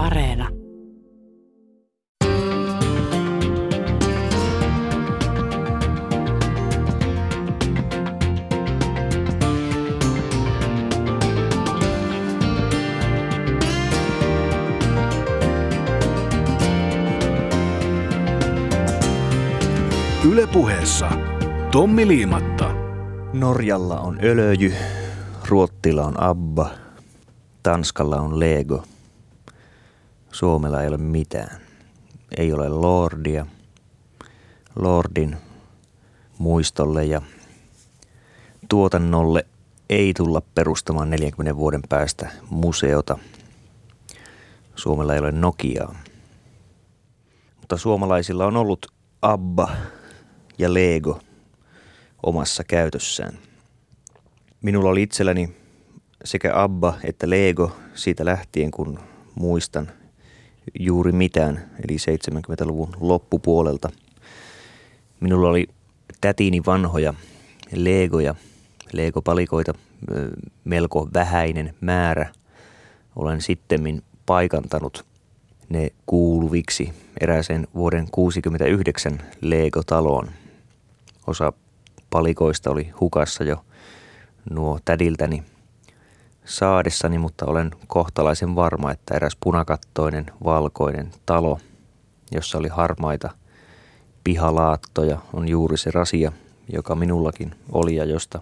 Areena. Ylepuheessa Tommi Liimatta. Norjalla on Ölöjy, Ruottilla on Abba, Tanskalla on Lego. Suomella ei ole mitään. Ei ole Lordia. Lordin muistolle ja tuotannolle ei tulla perustamaan 40 vuoden päästä museota. Suomella ei ole Nokiaa. Mutta suomalaisilla on ollut Abba ja Lego omassa käytössään. Minulla oli itselläni sekä Abba että Lego siitä lähtien, kun muistan juuri mitään, eli 70-luvun loppupuolelta. Minulla oli tätini vanhoja Legoja, Lego-palikoita, melko vähäinen määrä. Olen sittemmin paikantanut ne kuuluviksi erääseen vuoden 69 Lego-taloon. Osa palikoista oli hukassa jo nuo tädiltäni saadessani, mutta olen kohtalaisen varma, että eräs punakattoinen valkoinen talo, jossa oli harmaita pihalaattoja, on juuri se rasia, joka minullakin oli ja josta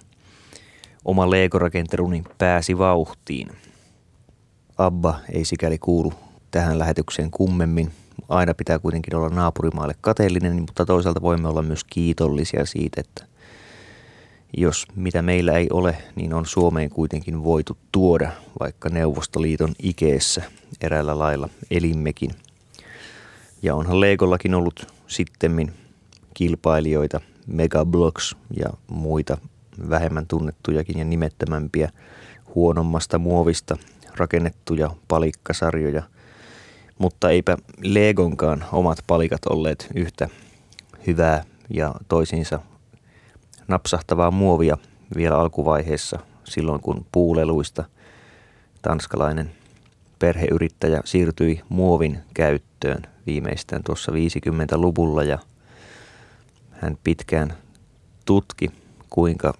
oma leikorakenteluni pääsi vauhtiin. Abba ei sikäli kuulu tähän lähetykseen kummemmin. Aina pitää kuitenkin olla naapurimaalle kateellinen, mutta toisaalta voimme olla myös kiitollisia siitä, että jos mitä meillä ei ole, niin on Suomeen kuitenkin voitu tuoda, vaikka Neuvostoliiton ikeessä eräällä lailla elimmekin. Ja onhan Legollakin ollut sittemmin kilpailijoita, Megablocks ja muita vähemmän tunnettujakin ja nimettömämpiä huonommasta muovista rakennettuja palikkasarjoja. Mutta eipä Legonkaan omat palikat olleet yhtä hyvää ja toisiinsa napsahtavaa muovia vielä alkuvaiheessa silloin, kun puuleluista tanskalainen perheyrittäjä siirtyi muovin käyttöön viimeistään tuossa 50-luvulla ja hän pitkään tutki, kuinka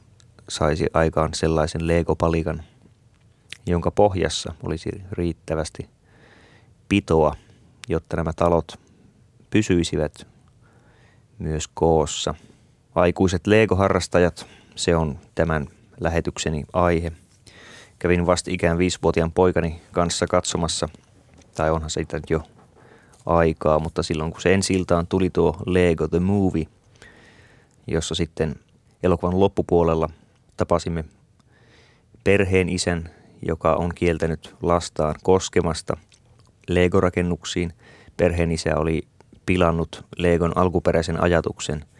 saisi aikaan sellaisen leegopalikan, jonka pohjassa olisi riittävästi pitoa, jotta nämä talot pysyisivät myös koossa – Aikuiset Lego-harrastajat, se on tämän lähetykseni aihe. Kävin vasta ikään viisivuotiaan poikani kanssa katsomassa, tai onhan se nyt jo aikaa, mutta silloin kun se ensi iltaan tuli tuo Lego The Movie, jossa sitten elokuvan loppupuolella tapasimme perheen isän, joka on kieltänyt lastaan koskemasta Lego-rakennuksiin. Perheen isä oli pilannut Legon alkuperäisen ajatuksen –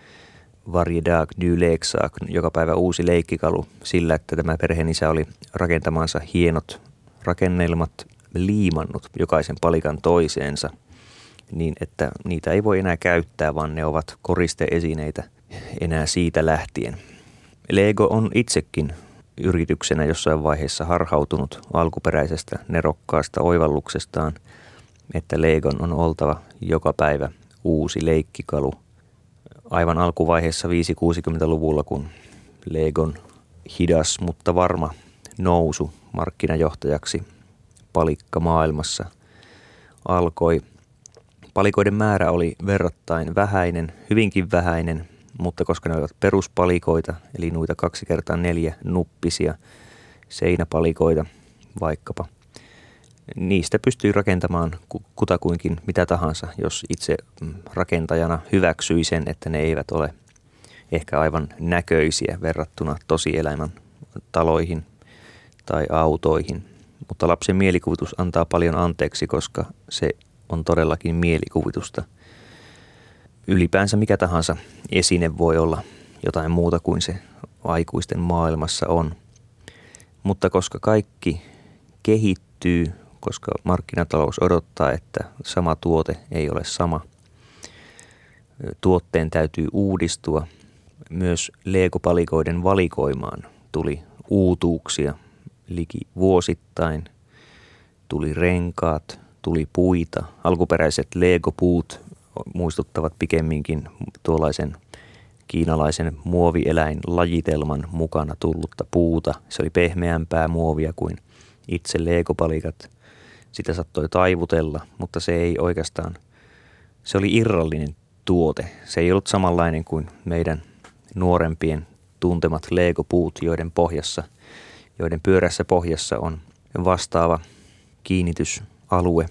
varje dag ny leksak, joka päivä uusi leikkikalu sillä, että tämä perheenisä oli rakentamansa hienot rakennelmat liimannut jokaisen palikan toiseensa niin, että niitä ei voi enää käyttää, vaan ne ovat koristeesineitä enää siitä lähtien. Lego on itsekin yrityksenä jossain vaiheessa harhautunut alkuperäisestä nerokkaasta oivalluksestaan, että Legon on oltava joka päivä uusi leikkikalu – aivan alkuvaiheessa 5-60-luvulla, kun Legon hidas, mutta varma nousu markkinajohtajaksi palikka maailmassa alkoi. Palikoiden määrä oli verrattain vähäinen, hyvinkin vähäinen, mutta koska ne olivat peruspalikoita, eli noita kaksi kertaa neljä nuppisia seinäpalikoita vaikkapa – niistä pystyy rakentamaan kutakuinkin mitä tahansa, jos itse mm, rakentajana hyväksyi sen, että ne eivät ole ehkä aivan näköisiä verrattuna tosielämän taloihin tai autoihin. Mutta lapsen mielikuvitus antaa paljon anteeksi, koska se on todellakin mielikuvitusta. Ylipäänsä mikä tahansa esine voi olla jotain muuta kuin se aikuisten maailmassa on. Mutta koska kaikki kehittyy, koska markkinatalous odottaa, että sama tuote ei ole sama. Tuotteen täytyy uudistua. Myös Lego-palikoiden valikoimaan tuli uutuuksia liki vuosittain. Tuli renkaat, tuli puita. Alkuperäiset Lego-puut muistuttavat pikemminkin tuollaisen kiinalaisen muovieläin lajitelman mukana tullutta puuta. Se oli pehmeämpää muovia kuin itse Lego-palikat. Sitä sattoi taivutella, mutta se ei oikeastaan, se oli irrallinen tuote. Se ei ollut samanlainen kuin meidän nuorempien tuntemat Lego-puut, joiden pohjassa, joiden pyörässä pohjassa on vastaava kiinnitysalue.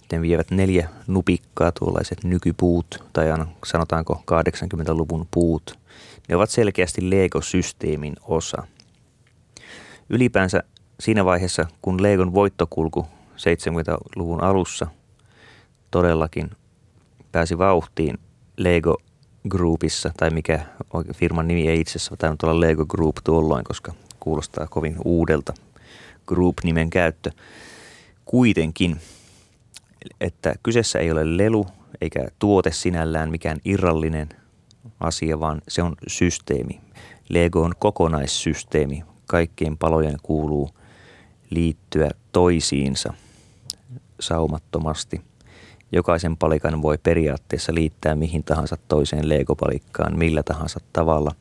Sitten vievät neljä nupikkaa tuollaiset nykypuut, tai sanotaanko 80-luvun puut. Ne ovat selkeästi Lego-systeemin osa. Ylipäänsä siinä vaiheessa, kun Legon voittokulku 70-luvun alussa todellakin pääsi vauhtiin Lego Groupissa, tai mikä firman nimi ei itse asiassa tainnut olla Lego Group tuolloin, koska kuulostaa kovin uudelta Group-nimen käyttö. Kuitenkin, että kyseessä ei ole lelu eikä tuote sinällään mikään irrallinen asia, vaan se on systeemi. Lego on kokonaissysteemi. Kaikkien palojen kuuluu liittyä toisiinsa saumattomasti – Jokaisen palikan voi periaatteessa liittää mihin tahansa toiseen Lego-palikkaan millä tahansa tavalla.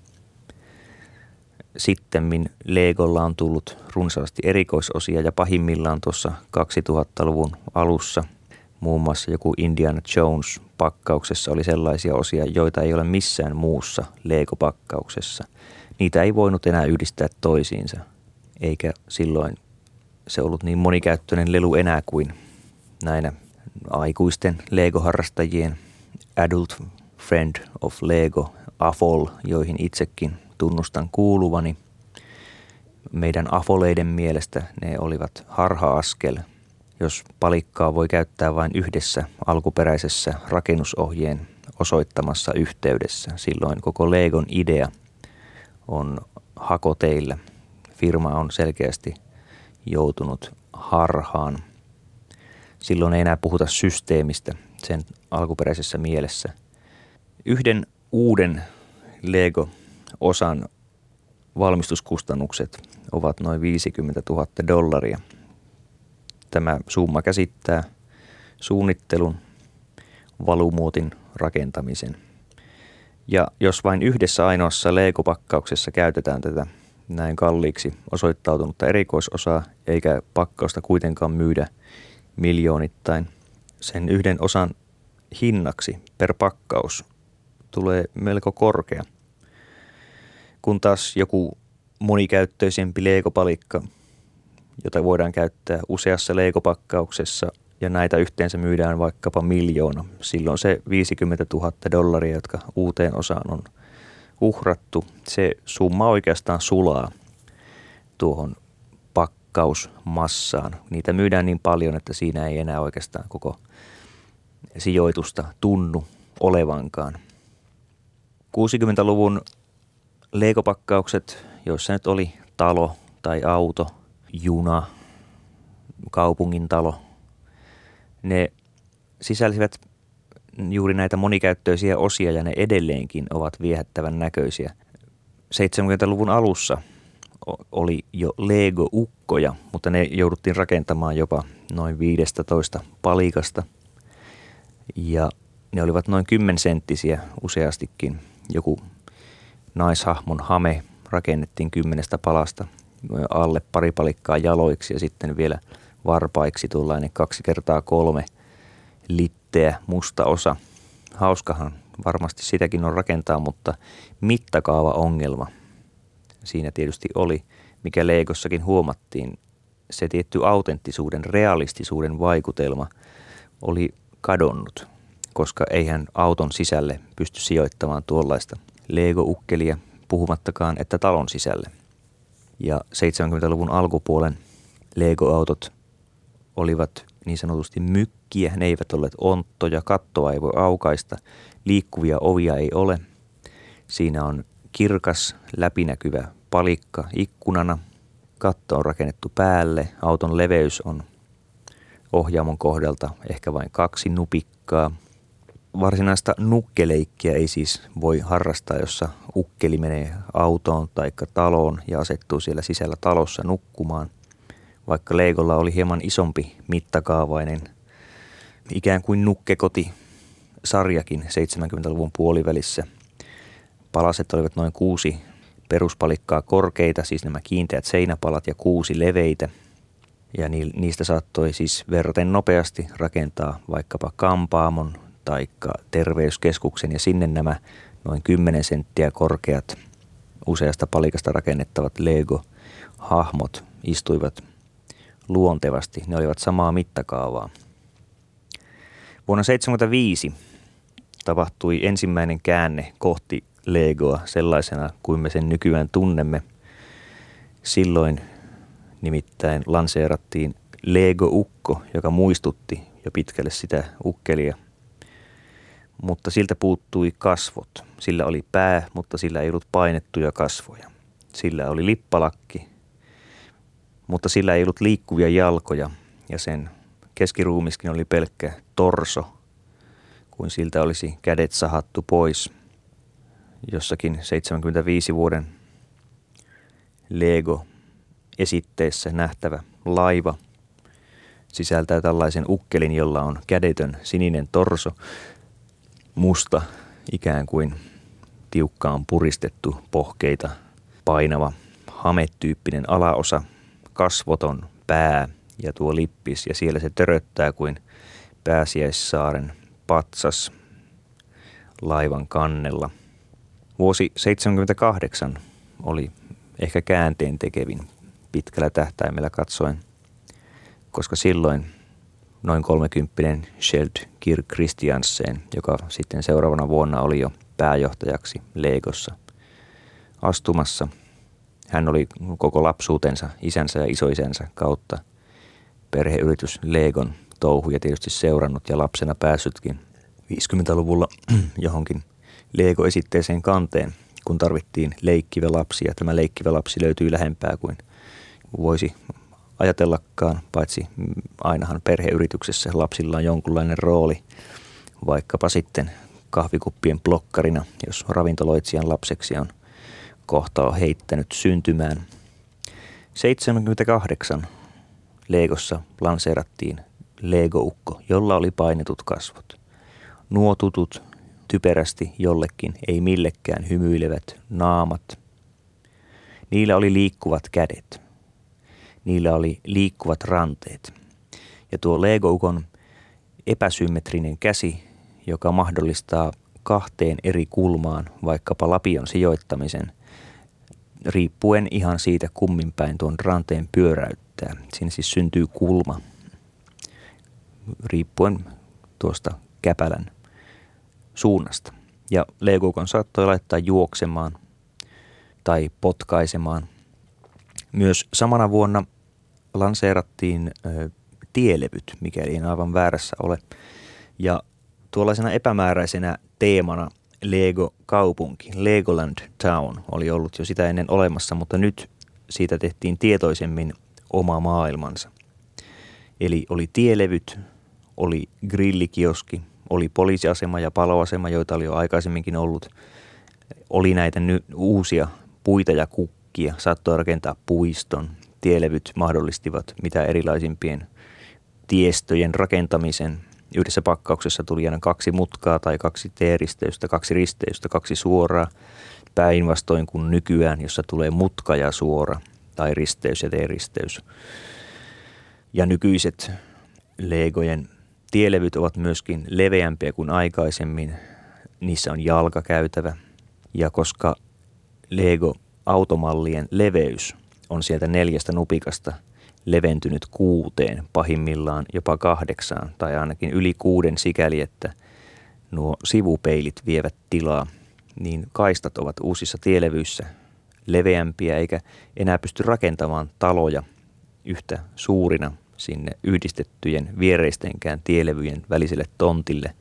Sittemmin Legolla on tullut runsaasti erikoisosia ja pahimmillaan tuossa 2000-luvun alussa muun muassa joku Indiana Jones pakkauksessa oli sellaisia osia, joita ei ole missään muussa Lego-pakkauksessa. Niitä ei voinut enää yhdistää toisiinsa, eikä silloin se ollut niin monikäyttöinen lelu enää kuin näinä aikuisten Lego-harrastajien Adult Friend of Lego, AFOL, joihin itsekin tunnustan kuuluvani. Meidän afoleiden mielestä ne olivat harha-askel, jos palikkaa voi käyttää vain yhdessä alkuperäisessä rakennusohjeen osoittamassa yhteydessä. Silloin koko Legon idea on hakoteillä. Firma on selkeästi joutunut harhaan – Silloin ei enää puhuta systeemistä sen alkuperäisessä mielessä. Yhden uuden Lego-osan valmistuskustannukset ovat noin 50 000 dollaria. Tämä summa käsittää suunnittelun, valumuotin rakentamisen. Ja jos vain yhdessä ainoassa Lego-pakkauksessa käytetään tätä näin kalliiksi osoittautunutta erikoisosaa, eikä pakkausta kuitenkaan myydä – miljoonittain. Sen yhden osan hinnaksi per pakkaus tulee melko korkea. Kun taas joku monikäyttöisempi leikopalikka, jota voidaan käyttää useassa leikopakkauksessa ja näitä yhteensä myydään vaikkapa miljoona. Silloin se 50 000 dollaria, jotka uuteen osaan on uhrattu, se summa oikeastaan sulaa tuohon pakkausmassaan. Niitä myydään niin paljon, että siinä ei enää oikeastaan koko sijoitusta tunnu olevankaan. 60-luvun leikopakkaukset, joissa nyt oli talo tai auto, juna, kaupungin talo, ne sisälsivät juuri näitä monikäyttöisiä osia ja ne edelleenkin ovat viehättävän näköisiä. 70-luvun alussa – oli jo Lego-ukkoja, mutta ne jouduttiin rakentamaan jopa noin 15 palikasta. Ja ne olivat noin 10 senttisiä useastikin. Joku naishahmon hame rakennettiin kymmenestä palasta alle pari palikkaa jaloiksi ja sitten vielä varpaiksi tuollainen kaksi kertaa kolme litteä musta osa. Hauskahan varmasti sitäkin on rakentaa, mutta mittakaava ongelma – siinä tietysti oli, mikä Legossakin huomattiin, se tietty autenttisuuden, realistisuuden vaikutelma oli kadonnut, koska eihän auton sisälle pysty sijoittamaan tuollaista Lego-ukkelia, puhumattakaan, että talon sisälle. Ja 70-luvun alkupuolen Lego-autot olivat niin sanotusti mykkiä, ne eivät olleet onttoja, kattoa ei voi aukaista, liikkuvia ovia ei ole. Siinä on kirkas, läpinäkyvä palikka ikkunana. Katto on rakennettu päälle. Auton leveys on ohjaamon kohdalta ehkä vain kaksi nupikkaa. Varsinaista nukkeleikkiä ei siis voi harrastaa, jossa ukkeli menee autoon tai taloon ja asettuu siellä sisällä talossa nukkumaan. Vaikka Legolla oli hieman isompi mittakaavainen ikään kuin nukkekoti sarjakin 70-luvun puolivälissä. Palaset olivat noin kuusi peruspalikkaa korkeita, siis nämä kiinteät seinäpalat ja kuusi leveitä. Ja niistä saattoi siis verraten nopeasti rakentaa vaikkapa kampaamon tai terveyskeskuksen ja sinne nämä noin 10 senttiä korkeat useasta palikasta rakennettavat Lego-hahmot istuivat luontevasti. Ne olivat samaa mittakaavaa. Vuonna 1975 tapahtui ensimmäinen käänne kohti Legoa sellaisena kuin me sen nykyään tunnemme. Silloin nimittäin lanseerattiin Lego Ukko, joka muistutti jo pitkälle sitä ukkelia. Mutta siltä puuttui kasvot. Sillä oli pää, mutta sillä ei ollut painettuja kasvoja. Sillä oli lippalakki, mutta sillä ei ollut liikkuvia jalkoja ja sen keskiruumiskin oli pelkkä torso, kuin siltä olisi kädet sahattu pois. Jossakin 75 vuoden Lego-esitteessä nähtävä laiva sisältää tällaisen ukkelin, jolla on kädetön sininen torso, musta ikään kuin tiukkaan puristettu pohkeita painava hametyyppinen alaosa, kasvoton pää ja tuo lippis ja siellä se töröttää kuin pääsiäissaaren patsas laivan kannella. Vuosi 78 oli ehkä käänteen tekevin pitkällä tähtäimellä katsoen, koska silloin noin 30 Sheld Kirk Christiansen, joka sitten seuraavana vuonna oli jo pääjohtajaksi Legossa astumassa. Hän oli koko lapsuutensa isänsä ja isoisänsä kautta perheyritys Legon touhuja tietysti seurannut ja lapsena päässytkin 50-luvulla johonkin Lego-esitteeseen kanteen, kun tarvittiin leikkivä lapsi. Ja tämä leikkivä lapsi löytyy lähempää kuin voisi ajatellakaan, paitsi ainahan perheyrityksessä lapsilla on jonkunlainen rooli, vaikkapa sitten kahvikuppien blokkarina, jos ravintoloitsijan lapseksi on kohta heittänyt syntymään. 78 Legossa lanseerattiin Lego-ukko, jolla oli painetut kasvot. Nuo tutut, typerästi jollekin, ei millekään hymyilevät naamat. Niillä oli liikkuvat kädet. Niillä oli liikkuvat ranteet. Ja tuo Lego-ukon epäsymmetrinen käsi, joka mahdollistaa kahteen eri kulmaan vaikkapa lapion sijoittamisen, riippuen ihan siitä kummin päin tuon ranteen pyöräyttää. Siinä siis syntyy kulma riippuen tuosta käpälän suunnasta. Ja Legokon saattoi laittaa juoksemaan tai potkaisemaan. Myös samana vuonna lanseerattiin ö, tielevyt, mikäli en aivan väärässä ole. Ja tuollaisena epämääräisenä teemana Lego-kaupunki, Legoland Town, oli ollut jo sitä ennen olemassa, mutta nyt siitä tehtiin tietoisemmin oma maailmansa. Eli oli tielevyt, oli grillikioski, oli poliisiasema ja paloasema, joita oli jo aikaisemminkin ollut. Oli näitä ny- uusia puita ja kukkia, saattoi rakentaa puiston. Tielevyt mahdollistivat mitä erilaisimpien tiestöjen rakentamisen. Yhdessä pakkauksessa tuli aina kaksi mutkaa tai kaksi T-risteystä, kaksi risteystä, kaksi suoraa. Päinvastoin kuin nykyään, jossa tulee mutka ja suora tai risteys ja T-risteys. Ja nykyiset Legojen Tielevyt ovat myöskin leveämpiä kuin aikaisemmin. Niissä on jalkakäytävä. Ja koska Lego-automallien leveys on sieltä neljästä nupikasta leventynyt kuuteen, pahimmillaan jopa kahdeksaan tai ainakin yli kuuden sikäli, että nuo sivupeilit vievät tilaa, niin kaistat ovat uusissa tielevyissä leveämpiä eikä enää pysty rakentamaan taloja yhtä suurina sinne yhdistettyjen viereistenkään tielevyjen väliselle tontille,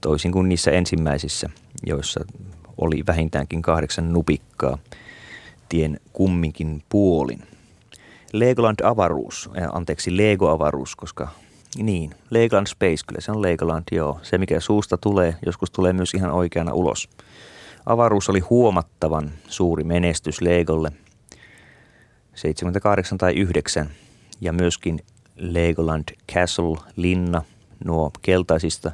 toisin kuin niissä ensimmäisissä, joissa oli vähintäänkin kahdeksan nupikkaa tien kumminkin puolin. Legoland avaruus, äh, anteeksi Lego-avaruus, koska niin, Legoland Space, kyllä se on Legoland, joo. Se mikä suusta tulee, joskus tulee myös ihan oikeana ulos. Avaruus oli huomattavan suuri menestys Legolle. 78 tai 9 ja myöskin Legoland Castle, linna, nuo keltaisista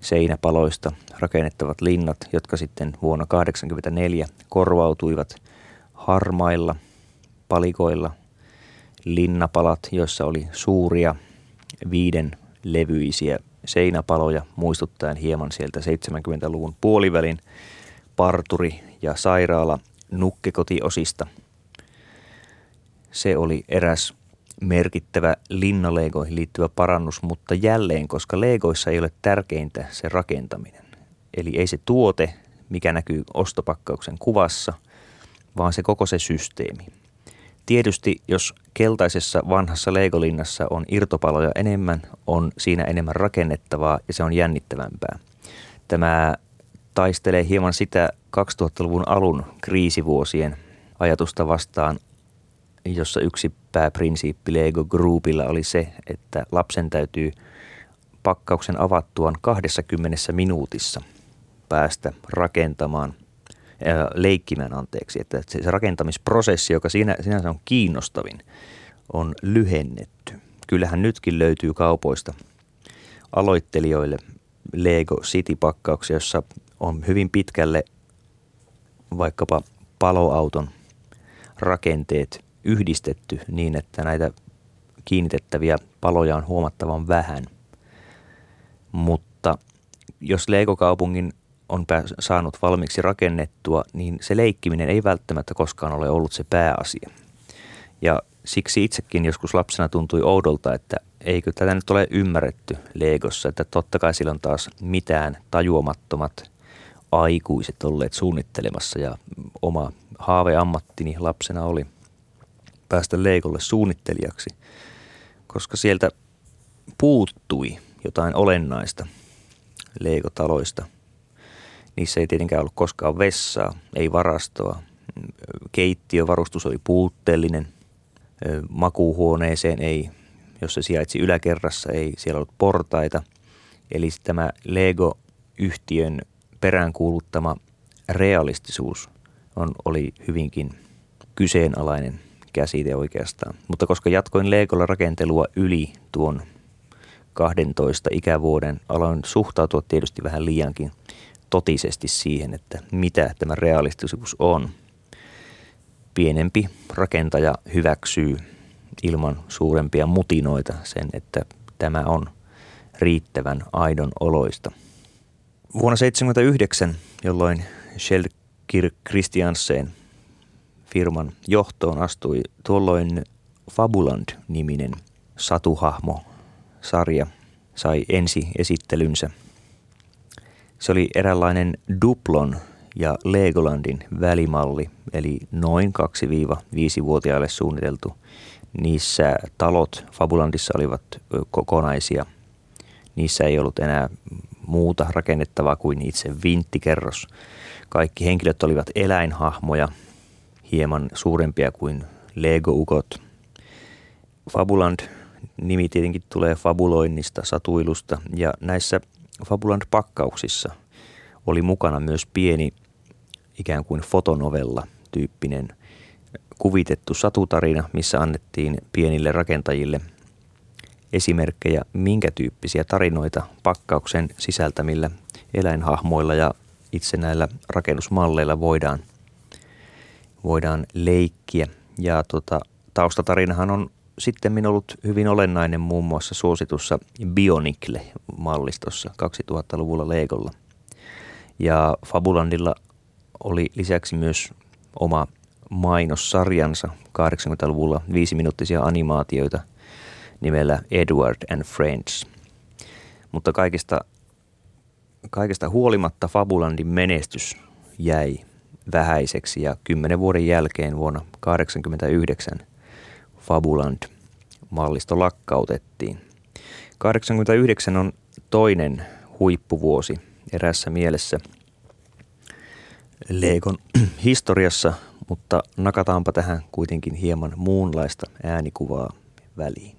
seinäpaloista rakennettavat linnat, jotka sitten vuonna 1984 korvautuivat harmailla palikoilla linnapalat, joissa oli suuria viiden levyisiä seinäpaloja, muistuttaen hieman sieltä 70-luvun puolivälin parturi- ja sairaala nukkekotiosista. Se oli eräs merkittävä linnalegoihin liittyvä parannus, mutta jälleen, koska legoissa ei ole tärkeintä se rakentaminen. Eli ei se tuote, mikä näkyy ostopakkauksen kuvassa, vaan se koko se systeemi. Tietysti jos keltaisessa vanhassa Legolinnassa on irtopaloja enemmän, on siinä enemmän rakennettavaa ja se on jännittävämpää. Tämä taistelee hieman sitä 2000-luvun alun kriisivuosien ajatusta vastaan, jossa yksi pääprinsiippi Lego Groupilla oli se, että lapsen täytyy pakkauksen avattuaan 20 minuutissa päästä rakentamaan – leikkimään anteeksi, että se rakentamisprosessi, joka siinä, sinänsä on kiinnostavin, on lyhennetty. Kyllähän nytkin löytyy kaupoista aloittelijoille Lego City-pakkauksia, jossa on hyvin pitkälle vaikkapa paloauton rakenteet yhdistetty niin, että näitä kiinnitettäviä paloja on huomattavan vähän. Mutta jos Lego-kaupungin on saanut valmiiksi rakennettua, niin se leikkiminen ei välttämättä koskaan ole ollut se pääasia. Ja siksi itsekin joskus lapsena tuntui oudolta, että eikö tätä nyt ole ymmärretty Legossa, että totta kai silloin taas mitään tajuamattomat aikuiset olleet suunnittelemassa ja oma haaveammattini lapsena oli päästä Legolle suunnittelijaksi, koska sieltä puuttui jotain olennaista Lego-taloista – Niissä ei tietenkään ollut koskaan vessaa, ei varastoa. Keittiövarustus oli puutteellinen. Makuuhuoneeseen ei, jos se sijaitsi yläkerrassa, ei siellä ollut portaita. Eli tämä Lego-yhtiön peräänkuuluttama realistisuus on, oli hyvinkin kyseenalainen käsite oikeastaan. Mutta koska jatkoin Legolla rakentelua yli tuon 12 ikävuoden, aloin suhtautua tietysti vähän liiankin totisesti siihen, että mitä tämä realistisuus on. Pienempi rakentaja hyväksyy ilman suurempia mutinoita sen, että tämä on riittävän aidon oloista. Vuonna 1979, jolloin Shell Kirk Christiansen firman johtoon astui tuolloin Fabuland-niminen satuhahmo-sarja sai ensi esittelynsä – se oli eräänlainen Duplon ja Legolandin välimalli, eli noin 2-5-vuotiaille suunniteltu. Niissä talot Fabulandissa olivat kokonaisia. Niissä ei ollut enää muuta rakennettavaa kuin itse vinttikerros. Kaikki henkilöt olivat eläinhahmoja, hieman suurempia kuin Lego-ukot. Fabuland nimi tietenkin tulee fabuloinnista, satuilusta ja näissä Fabuland-pakkauksissa oli mukana myös pieni ikään kuin fotonovella tyyppinen kuvitettu satutarina, missä annettiin pienille rakentajille esimerkkejä, minkä tyyppisiä tarinoita pakkauksen sisältämillä eläinhahmoilla ja itse näillä rakennusmalleilla voidaan, voidaan leikkiä. Ja tota, taustatarinahan on sitten ollut hyvin olennainen muun muassa suositussa Bionicle-mallistossa 2000-luvulla Legolla. Ja Fabulandilla oli lisäksi myös oma mainossarjansa 80-luvulla viisiminuuttisia animaatioita nimellä Edward and Friends. Mutta kaikista, kaikista huolimatta Fabulandin menestys jäi vähäiseksi ja kymmenen vuoden jälkeen vuonna 1989 – Fabuland-mallisto lakkautettiin. 89 on toinen huippuvuosi erässä mielessä Legon historiassa, mutta nakataanpa tähän kuitenkin hieman muunlaista äänikuvaa väliin.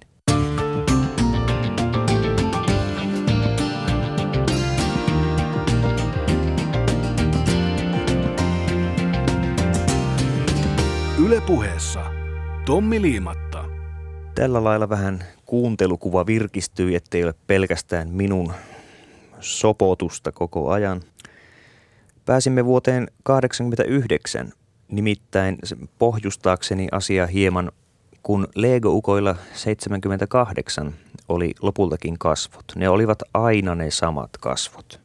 Ylepuheessa Tommi Liimatta. Tällä lailla vähän kuuntelukuva virkistyi, ettei ole pelkästään minun sopotusta koko ajan. Pääsimme vuoteen 1989, nimittäin pohjustaakseni asia hieman, kun Lego-ukoilla 78 oli lopultakin kasvot. Ne olivat aina ne samat kasvot.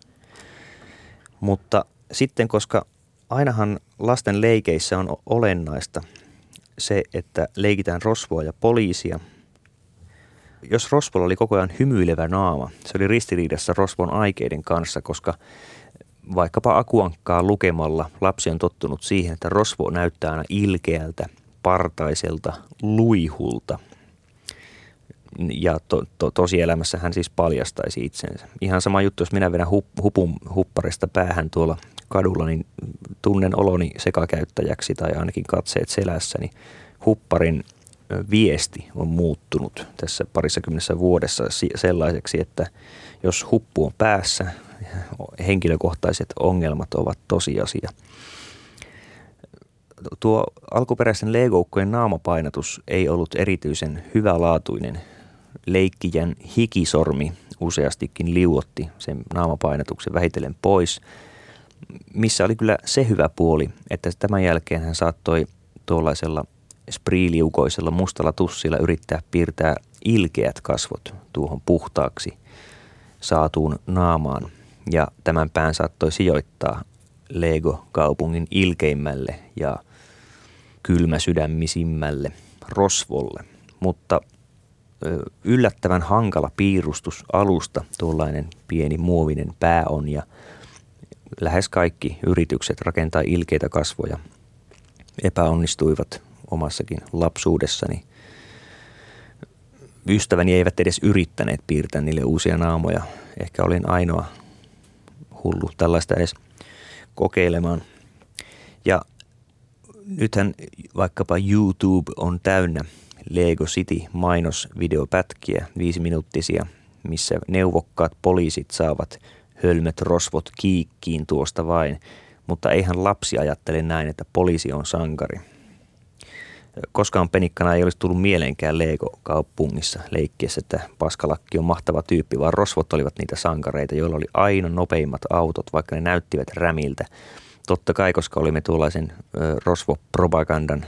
Mutta sitten, koska ainahan lasten leikeissä on olennaista se, että leikitään rosvoa ja poliisia. Jos rosvolla oli koko ajan hymyilevä naama, se oli ristiriidassa rosvon aikeiden kanssa, koska vaikkapa akuankkaa lukemalla lapsi on tottunut siihen, että rosvo näyttää aina ilkeältä, partaiselta, luihulta. Ja to, to, tosielämässä hän siis paljastaisi itsensä. Ihan sama juttu, jos minä vedän hup, hupun hupparista päähän tuolla kadulla, niin tunnen oloni sekakäyttäjäksi tai ainakin katseet selässä, niin hupparin viesti on muuttunut tässä parissakymmenessä vuodessa sellaiseksi, että jos huppu on päässä, henkilökohtaiset ongelmat ovat tosiasia. Tuo alkuperäisen legoukkojen naamapainatus ei ollut erityisen hyvälaatuinen. Leikkijän hikisormi useastikin liuotti sen naamapainatuksen vähitellen pois – missä oli kyllä se hyvä puoli, että tämän jälkeen hän saattoi tuollaisella spriiliukoisella mustalla tussilla yrittää piirtää ilkeät kasvot tuohon puhtaaksi saatuun naamaan. Ja tämän pään saattoi sijoittaa Lego-kaupungin ilkeimmälle ja kylmäsydämisimmälle rosvolle. Mutta yllättävän hankala piirustus alusta tuollainen pieni muovinen pää on ja – lähes kaikki yritykset rakentaa ilkeitä kasvoja epäonnistuivat omassakin lapsuudessani. Ystäväni eivät edes yrittäneet piirtää niille uusia naamoja. Ehkä olin ainoa hullu tällaista edes kokeilemaan. Ja nythän vaikkapa YouTube on täynnä Lego City mainosvideopätkiä, viisi minuuttisia, missä neuvokkaat poliisit saavat hölmöt rosvot kiikkiin tuosta vain, mutta eihän lapsi ajattele näin, että poliisi on sankari. Koskaan penikkana ei olisi tullut mieleenkään Lego-kaupungissa leikkiessä, että Paskalakki on mahtava tyyppi, vaan rosvot olivat niitä sankareita, joilla oli aina nopeimmat autot, vaikka ne näyttivät rämiltä. Totta kai, koska olimme tuollaisen rosvopropagandan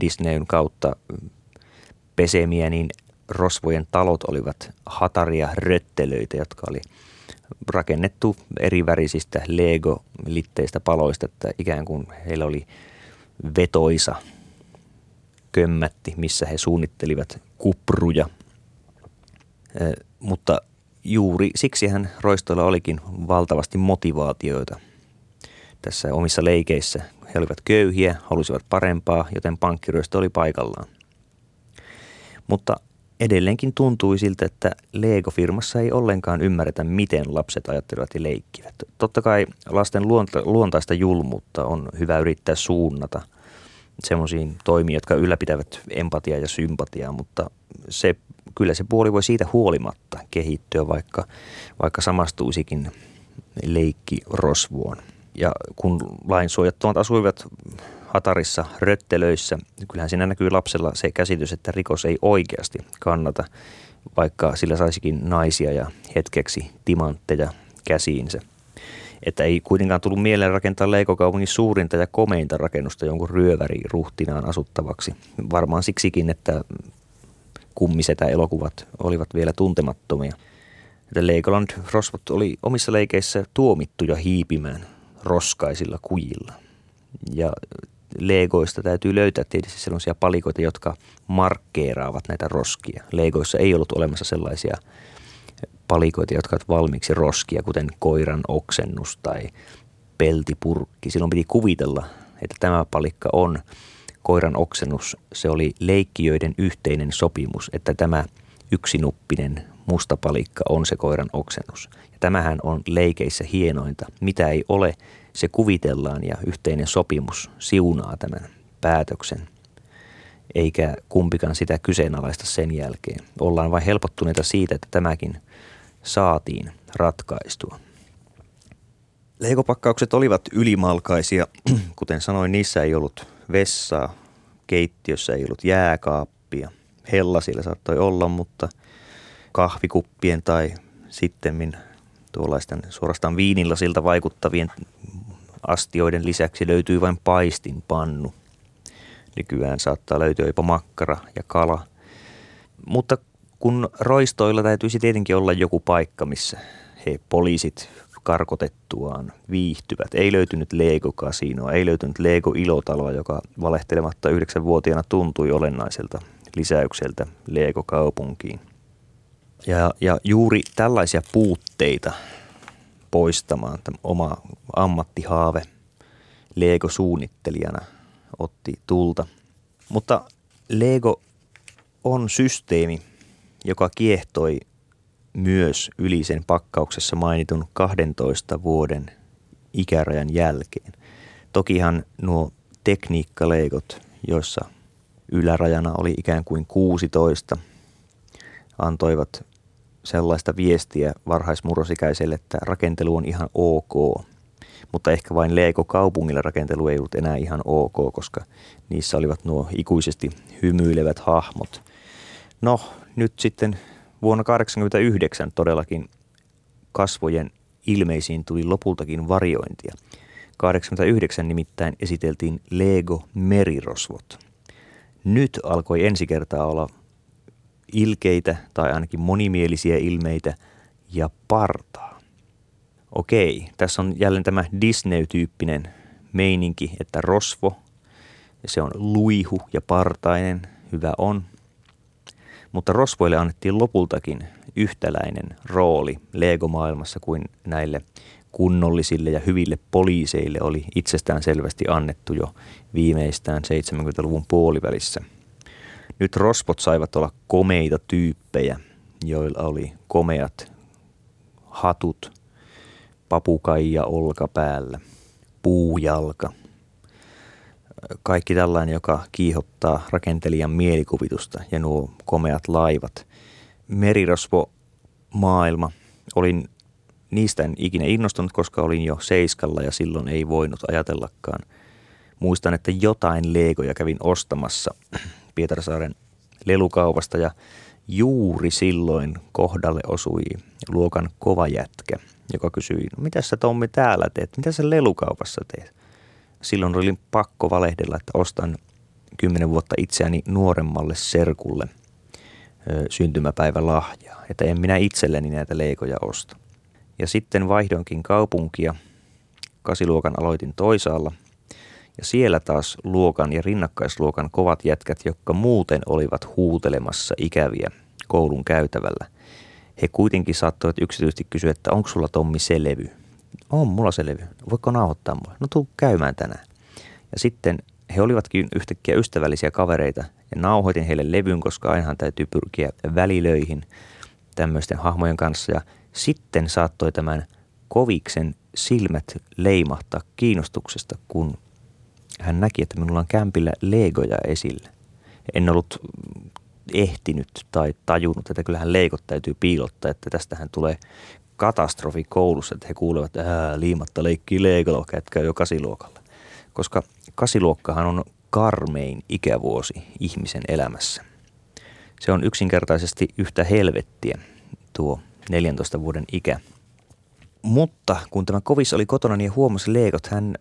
Disneyn kautta pesemiä, niin rosvojen talot olivat hataria röttelöitä, jotka oli – rakennettu eri värisistä Lego-litteistä paloista, että ikään kuin heillä oli vetoisa kömmätti, missä he suunnittelivat kupruja. mutta juuri siksihän roistoilla olikin valtavasti motivaatioita tässä omissa leikeissä. He olivat köyhiä, halusivat parempaa, joten pankkiryöstö oli paikallaan. Mutta edelleenkin tuntui siltä, että Lego-firmassa ei ollenkaan ymmärretä, miten lapset ajattelevat ja leikkivät. Totta kai lasten luonta, luontaista julmuutta on hyvä yrittää suunnata semmoisiin toimiin, jotka ylläpitävät empatiaa ja sympatiaa, mutta se, kyllä se puoli voi siitä huolimatta kehittyä, vaikka, vaikka samastuisikin leikki rosvuon. Ja kun lainsuojattomat asuivat hatarissa röttelöissä. Kyllähän siinä näkyy lapsella se käsitys, että rikos ei oikeasti kannata, vaikka sillä saisikin naisia ja hetkeksi timantteja käsiinsä. Että ei kuitenkaan tullut mieleen rakentaa Leikokaupungin suurinta ja komeinta rakennusta jonkun ryöväri ruhtinaan asuttavaksi. Varmaan siksikin, että kummisetä elokuvat olivat vielä tuntemattomia. Että Legoland Rosvot oli omissa leikeissä tuomittuja hiipimään roskaisilla kujilla. Ja Legoista täytyy löytää tietysti sellaisia palikoita, jotka markkeeraavat näitä roskia. Legoissa ei ollut olemassa sellaisia palikoita, jotka ovat valmiiksi roskia, kuten koiran oksennus tai peltipurkki. Silloin piti kuvitella, että tämä palikka on koiran oksennus. Se oli leikkijöiden yhteinen sopimus, että tämä yksinuppinen musta palikka on se koiran oksennus. Ja tämähän on leikeissä hienointa. Mitä ei ole, se kuvitellaan ja yhteinen sopimus siunaa tämän päätöksen, eikä kumpikaan sitä kyseenalaista sen jälkeen. Ollaan vain helpottuneita siitä, että tämäkin saatiin ratkaistua. Leikopakkaukset olivat ylimalkaisia. Kuten sanoin, niissä ei ollut vessaa, keittiössä ei ollut jääkaappia, hella siellä saattoi olla, mutta kahvikuppien tai sittemmin tuollaisten suorastaan viinilasilta vaikuttavien astioiden lisäksi löytyy vain paistinpannu. Nykyään saattaa löytyä jopa makkara ja kala. Mutta kun roistoilla täytyisi tietenkin olla joku paikka, missä he poliisit karkotettuaan viihtyvät. Ei löytynyt Lego Casinoa, ei löytynyt Lego Ilotaloa, joka valehtelematta yhdeksänvuotiaana tuntui olennaiselta lisäykseltä Lego kaupunkiin. Ja, ja juuri tällaisia puutteita poistamaan tämä oma ammattihaave Lego-suunnittelijana otti tulta. Mutta Lego on systeemi, joka kiehtoi myös yli sen pakkauksessa mainitun 12 vuoden ikärajan jälkeen. Tokihan nuo tekniikkaleikot, joissa ylärajana oli ikään kuin 16, antoivat sellaista viestiä varhaismurrosikäiselle, että rakentelu on ihan ok. Mutta ehkä vain Lego kaupungilla rakentelu ei ollut enää ihan ok, koska niissä olivat nuo ikuisesti hymyilevät hahmot. No, nyt sitten vuonna 1989 todellakin kasvojen ilmeisiin tuli lopultakin variointia. 89 nimittäin esiteltiin Lego merirosvot. Nyt alkoi ensi kertaa olla ilkeitä tai ainakin monimielisiä ilmeitä ja partaa. Okei, tässä on jälleen tämä Disney-tyyppinen meininki, että rosvo, se on luihu ja partainen, hyvä on. Mutta rosvoille annettiin lopultakin yhtäläinen rooli Lego-maailmassa kuin näille kunnollisille ja hyville poliiseille oli itsestään selvästi annettu jo viimeistään 70-luvun puolivälissä – nyt rosvot saivat olla komeita tyyppejä, joilla oli komeat hatut, papukaija olkapäällä, puujalka. Kaikki tällainen, joka kiihottaa rakentelijan mielikuvitusta ja nuo komeat laivat. Merirosvo maailma. Olin niistä en ikinä innostunut, koska olin jo seiskalla ja silloin ei voinut ajatellakaan. Muistan, että jotain legoja kävin ostamassa Pietarsaaren lelukaupasta ja juuri silloin kohdalle osui luokan kova jätkä, joka kysyi, no mitä sä Tommi täällä teet, mitä sä lelukaupassa teet? Silloin oli pakko valehdella, että ostan kymmenen vuotta itseäni nuoremmalle serkulle ö, syntymäpäivä lahjaa, että en minä itselleni näitä leikoja osta. Ja sitten vaihdoinkin kaupunkia, kasiluokan aloitin toisaalla – ja siellä taas luokan ja rinnakkaisluokan kovat jätkät, jotka muuten olivat huutelemassa ikäviä koulun käytävällä. He kuitenkin saattoivat yksityisesti kysyä, että onko sulla Tommi se levy? On mulla se levy. Voiko nauhoittaa mulle? No tuu käymään tänään. Ja sitten he olivatkin yhtäkkiä ystävällisiä kavereita ja nauhoitin heille levyn, koska ainahan täytyy pyrkiä välilöihin tämmöisten hahmojen kanssa. Ja sitten saattoi tämän koviksen silmät leimahtaa kiinnostuksesta, kun hän näki, että minulla on kämpillä legoja esillä. En ollut ehtinyt tai tajunnut, että kyllähän leikot täytyy piilottaa, että tästähän tulee katastrofi koulussa, että he kuulevat, että liimatta leikkii leikolla, kätkää jo kasiluokalla. Koska kasiluokkahan on karmein ikävuosi ihmisen elämässä. Se on yksinkertaisesti yhtä helvettiä, tuo 14 vuoden ikä. Mutta kun tämä kovis oli kotona niin huomasi leikot, hän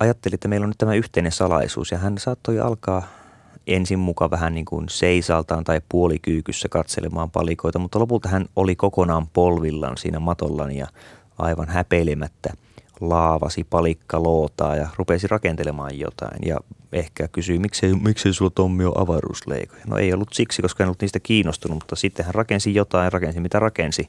ajatteli, että meillä on nyt tämä yhteinen salaisuus ja hän saattoi alkaa ensin mukaan vähän niin kuin seisaltaan tai puolikyykyssä katselemaan palikoita, mutta lopulta hän oli kokonaan polvillaan siinä matollaan ja aivan häpeilemättä laavasi palikka lootaa ja rupesi rakentelemaan jotain ja ehkä kysyi, miksei, miksei sulla Tommi ole avaruusleikoja. No ei ollut siksi, koska en ollut niistä kiinnostunut, mutta sitten hän rakensi jotain, rakensi mitä rakensi.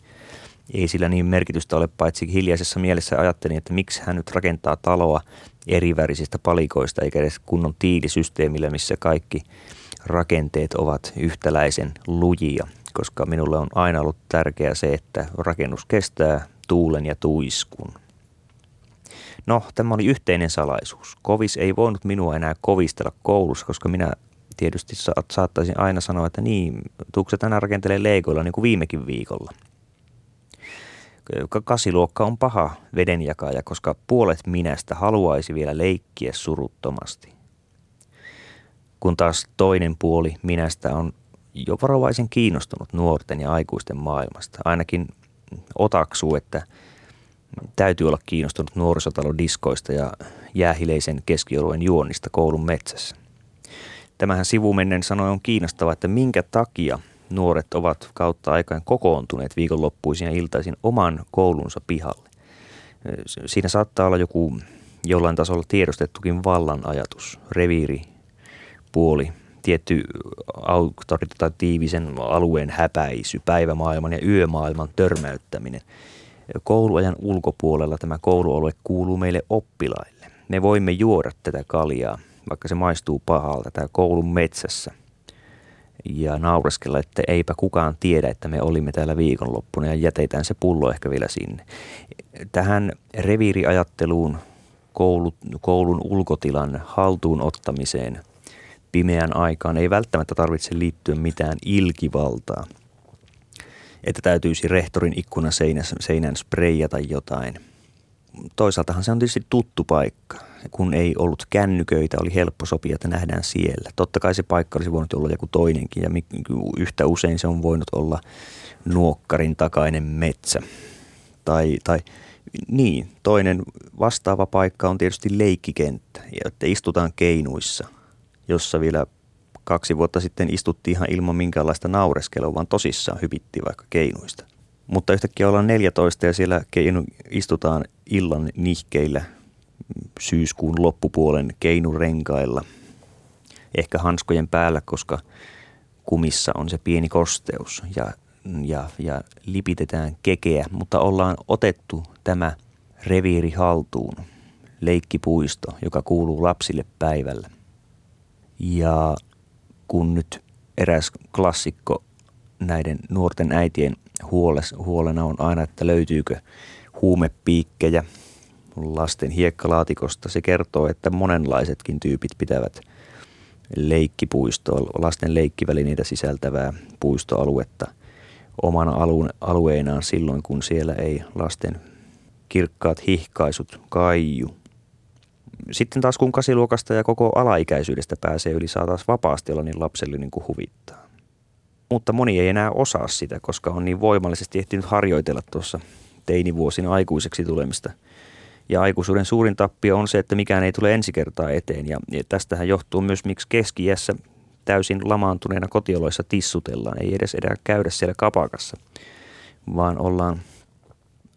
Ei sillä niin merkitystä ole, paitsi hiljaisessa mielessä ajattelin, että miksi hän nyt rakentaa taloa, erivärisistä palikoista eikä edes kunnon tiilisysteemillä, missä kaikki rakenteet ovat yhtäläisen lujia, koska minulle on aina ollut tärkeää se, että rakennus kestää tuulen ja tuiskun. No, tämä oli yhteinen salaisuus. Kovis ei voinut minua enää kovistella koulussa, koska minä tietysti saattaisin aina sanoa, että niin, tuukse tänään rakentelee leikoilla niin kuin viimekin viikolla – kasiluokka on paha vedenjakaja, koska puolet minästä haluaisi vielä leikkiä suruttomasti. Kun taas toinen puoli minästä on jo varovaisen kiinnostunut nuorten ja aikuisten maailmasta. Ainakin otaksuu, että täytyy olla kiinnostunut nuorisotalodiskoista ja jäähileisen keskioluen juonnista koulun metsässä. Tämähän sivumennen sanoi on kiinnostava, että minkä takia nuoret ovat kautta aikaan kokoontuneet viikonloppuisin ja iltaisin oman koulunsa pihalle. Siinä saattaa olla joku jollain tasolla tiedostettukin vallan ajatus, reviiri, puoli, tietty auktoritatiivisen alueen häpäisy, päivämaailman ja yömaailman törmäyttäminen. Kouluajan ulkopuolella tämä koulualue kuuluu meille oppilaille. Me voimme juoda tätä kaljaa, vaikka se maistuu pahalta, tämä koulun metsässä – ja naureskella, että eipä kukaan tiedä, että me olimme täällä viikonloppuna ja jätetään se pullo ehkä vielä sinne. Tähän reviiriajatteluun, koulu, koulun ulkotilan haltuun ottamiseen pimeän aikaan ei välttämättä tarvitse liittyä mitään ilkivaltaa. Että täytyisi rehtorin ikkunan seinän, seinän spreijata jotain. Toisaaltahan se on tietysti tuttu paikka kun ei ollut kännyköitä, oli helppo sopia, että nähdään siellä. Totta kai se paikka olisi voinut olla joku toinenkin ja yhtä usein se on voinut olla nuokkarin takainen metsä. Tai, tai niin, toinen vastaava paikka on tietysti leikkikenttä, että istutaan keinuissa, jossa vielä kaksi vuotta sitten istuttiin ihan ilman minkäänlaista naureskelua, vaan tosissaan hypittiin vaikka keinuista. Mutta yhtäkkiä ollaan 14 ja siellä istutaan illan nihkeillä syyskuun loppupuolen keinurenkailla. Ehkä hanskojen päällä, koska kumissa on se pieni kosteus ja, ja, ja lipitetään kekeä, mutta ollaan otettu tämä reviiri haltuun, leikkipuisto, joka kuuluu lapsille päivällä. Ja kun nyt eräs klassikko näiden nuorten äitien huolena on aina, että löytyykö huumepiikkejä – lasten hiekkalaatikosta. Se kertoo, että monenlaisetkin tyypit pitävät leikkipuistoa, lasten leikkivälineitä sisältävää puistoaluetta omana alueenaan silloin, kun siellä ei lasten kirkkaat hihkaisut kaiju. Sitten taas kun kasiluokasta ja koko alaikäisyydestä pääsee yli, saa taas vapaasti olla niin lapsellinen kuin huvittaa. Mutta moni ei enää osaa sitä, koska on niin voimallisesti ehtinyt harjoitella tuossa teinivuosina aikuiseksi tulemista – ja aikuisuuden suurin tappio on se, että mikään ei tule ensi kertaa eteen. Ja, tästähän johtuu myös, miksi keski täysin lamaantuneena kotioloissa tissutellaan. Ei edes edä käydä siellä kapakassa, vaan ollaan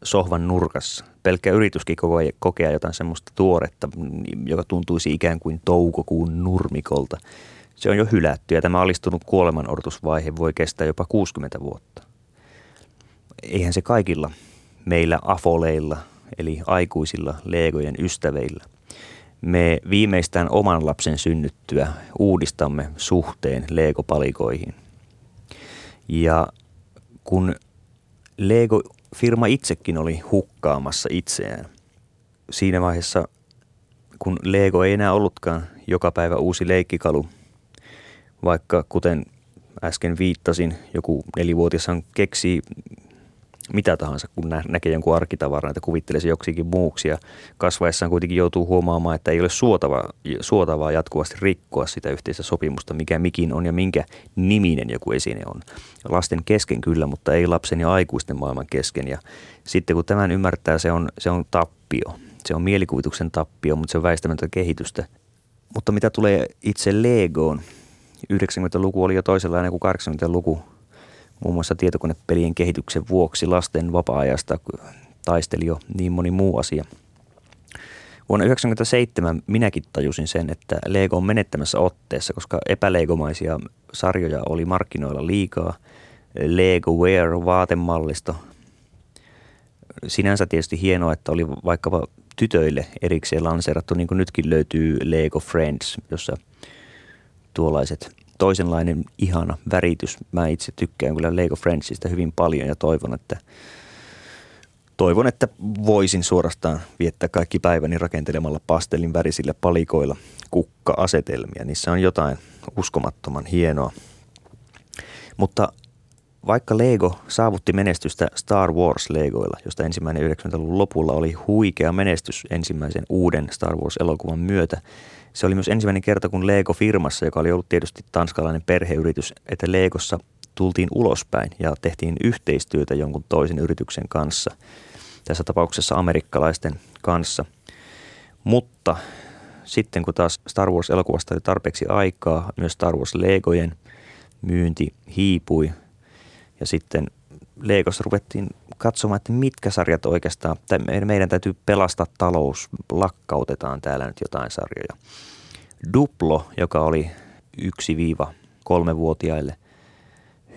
sohvan nurkassa. Pelkkä yrityskin kokea jotain semmoista tuoretta, joka tuntuisi ikään kuin toukokuun nurmikolta. Se on jo hylätty ja tämä alistunut kuolemanortusvaihe voi kestää jopa 60 vuotta. Eihän se kaikilla meillä afoleilla – eli aikuisilla legojen ystäveillä. Me viimeistään oman lapsen synnyttyä uudistamme suhteen Lego-palikoihin. Ja kun Lego-firma itsekin oli hukkaamassa itseään, siinä vaiheessa kun Lego ei enää ollutkaan joka päivä uusi leikkikalu, vaikka kuten äsken viittasin, joku nelivuotiashan keksii mitä tahansa, kun nä- näkee jonkun arkitavaran, että kuvittelee se joksikin muuksi ja kasvaessaan kuitenkin joutuu huomaamaan, että ei ole suotava, suotavaa jatkuvasti rikkoa sitä yhteistä sopimusta, mikä mikin on ja minkä niminen joku esine on. Lasten kesken kyllä, mutta ei lapsen ja aikuisten maailman kesken ja sitten kun tämän ymmärtää, se on, se on tappio. Se on mielikuvituksen tappio, mutta se on väistämätöntä kehitystä. Mutta mitä tulee itse Legoon, 90-luku oli jo toisenlainen kuin 80-luku muun muassa tietokonepelien kehityksen vuoksi lasten vapaa-ajasta taisteli jo niin moni muu asia. Vuonna 1997 minäkin tajusin sen, että Lego on menettämässä otteessa, koska epälegomaisia sarjoja oli markkinoilla liikaa. Lego Wear vaatemallisto. Sinänsä tietysti hienoa, että oli vaikkapa tytöille erikseen lanseerattu, niin kuin nytkin löytyy Lego Friends, jossa tuollaiset toisenlainen ihana väritys. Mä itse tykkään kyllä Lego Friendsista hyvin paljon ja toivon, että toivon, että voisin suorastaan viettää kaikki päiväni rakentelemalla pastelin värisillä palikoilla kukka-asetelmia. Niissä on jotain uskomattoman hienoa. Mutta vaikka Lego saavutti menestystä Star Wars-legoilla, josta ensimmäinen 90-luvun lopulla oli huikea menestys ensimmäisen uuden Star Wars-elokuvan myötä, se oli myös ensimmäinen kerta, kun Lego-firmassa, joka oli ollut tietysti tanskalainen perheyritys, että Legossa tultiin ulospäin ja tehtiin yhteistyötä jonkun toisen yrityksen kanssa, tässä tapauksessa amerikkalaisten kanssa. Mutta sitten kun taas Star Wars-elokuvasta oli tarpeeksi aikaa, myös Star Wars-legojen myynti hiipui ja sitten Legossa ruvettiin katsomaan, että mitkä sarjat oikeastaan, tai meidän täytyy pelastaa talous, lakkautetaan täällä nyt jotain sarjoja. Duplo, joka oli 1-3-vuotiaille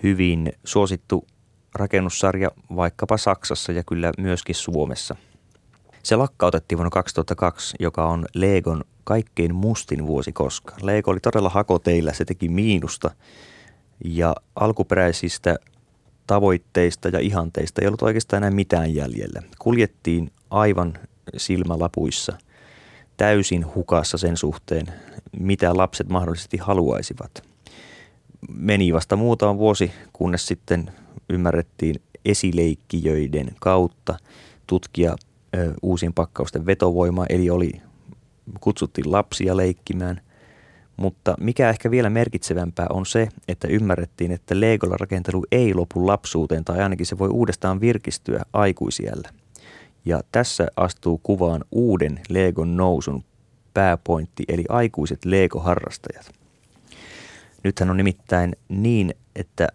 hyvin suosittu rakennussarja vaikkapa Saksassa ja kyllä myöskin Suomessa. Se lakkautettiin vuonna 2002, joka on Legon kaikkein mustin vuosi koskaan. Lego oli todella hakoteillä, se teki miinusta ja alkuperäisistä tavoitteista ja ihanteista ei ollut oikeastaan enää mitään jäljellä. Kuljettiin aivan silmälapuissa, täysin hukassa sen suhteen, mitä lapset mahdollisesti haluaisivat. Meni vasta muutama vuosi, kunnes sitten ymmärrettiin esileikkijöiden kautta tutkia ö, uusien pakkausten vetovoimaa, eli oli, kutsuttiin lapsia leikkimään – mutta mikä ehkä vielä merkitsevämpää on se, että ymmärrettiin, että Legolla rakentelu ei lopu lapsuuteen tai ainakin se voi uudestaan virkistyä aikuisiellä. Ja tässä astuu kuvaan uuden Legon nousun pääpointti, eli aikuiset Lego-harrastajat. Nythän on nimittäin niin, että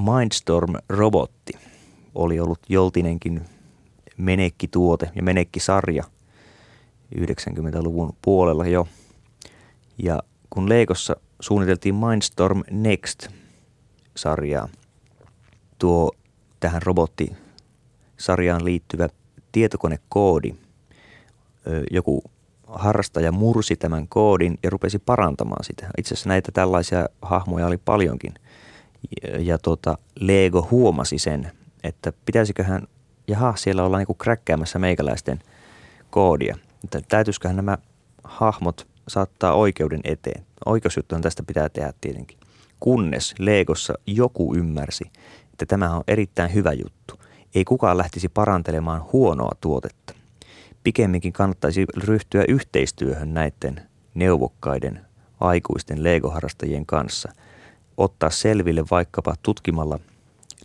Mindstorm-robotti oli ollut joltinenkin menekkituote ja menekkisarja 90-luvun puolella jo. Ja kun Leikossa suunniteltiin Mindstorm Next-sarjaa, tuo tähän robottisarjaan liittyvä tietokonekoodi, joku harrastaja mursi tämän koodin ja rupesi parantamaan sitä. Itse asiassa näitä tällaisia hahmoja oli paljonkin. Ja, tota, Lego huomasi sen, että pitäisiköhän, jaha, siellä ollaan niinku kräkkäämässä meikäläisten koodia. Että täytyisiköhän nämä hahmot saattaa oikeuden eteen. Oikeusjuttuhan tästä pitää tehdä tietenkin. Kunnes Legossa joku ymmärsi, että tämä on erittäin hyvä juttu. Ei kukaan lähtisi parantelemaan huonoa tuotetta. Pikemminkin kannattaisi ryhtyä yhteistyöhön näiden neuvokkaiden aikuisten Lego-harrastajien kanssa. Ottaa selville vaikkapa tutkimalla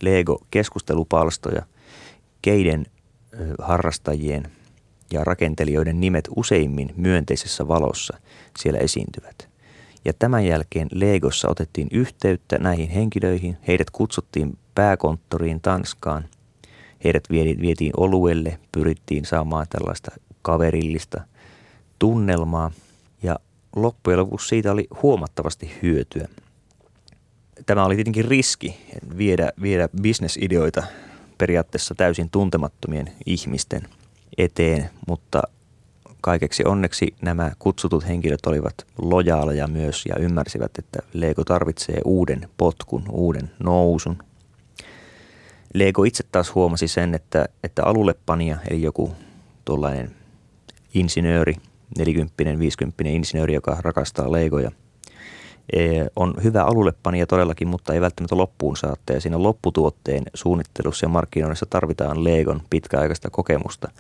Lego-keskustelupalstoja, keiden harrastajien ja rakentelijoiden nimet useimmin myönteisessä valossa siellä esiintyvät. Ja tämän jälkeen Legossa otettiin yhteyttä näihin henkilöihin, heidät kutsuttiin pääkonttoriin Tanskaan, heidät vietiin oluelle, pyrittiin saamaan tällaista kaverillista tunnelmaa ja loppujen lopuksi siitä oli huomattavasti hyötyä. Tämä oli tietenkin riski viedä, viedä bisnesideoita periaatteessa täysin tuntemattomien ihmisten – eteen, mutta kaikeksi onneksi nämä kutsutut henkilöt olivat lojaaleja myös ja ymmärsivät, että Lego tarvitsee uuden potkun, uuden nousun. Lego itse taas huomasi sen, että, että alullepanija, eli joku tuollainen insinööri, 40 50 insinööri, joka rakastaa Legoja, e, on hyvä alullepanija todellakin, mutta ei välttämättä loppuun saatte. Ja siinä lopputuotteen suunnittelussa ja markkinoinnissa tarvitaan Legon pitkäaikaista kokemusta –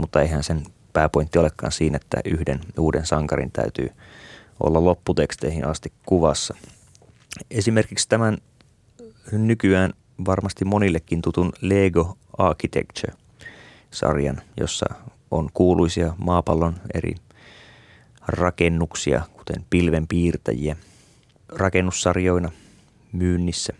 mutta eihän sen pääpointti olekaan siinä, että yhden uuden sankarin täytyy olla lopputeksteihin asti kuvassa. Esimerkiksi tämän nykyään varmasti monillekin tutun Lego Architecture-sarjan, jossa on kuuluisia maapallon eri rakennuksia, kuten pilvenpiirtäjiä, rakennussarjoina myynnissä.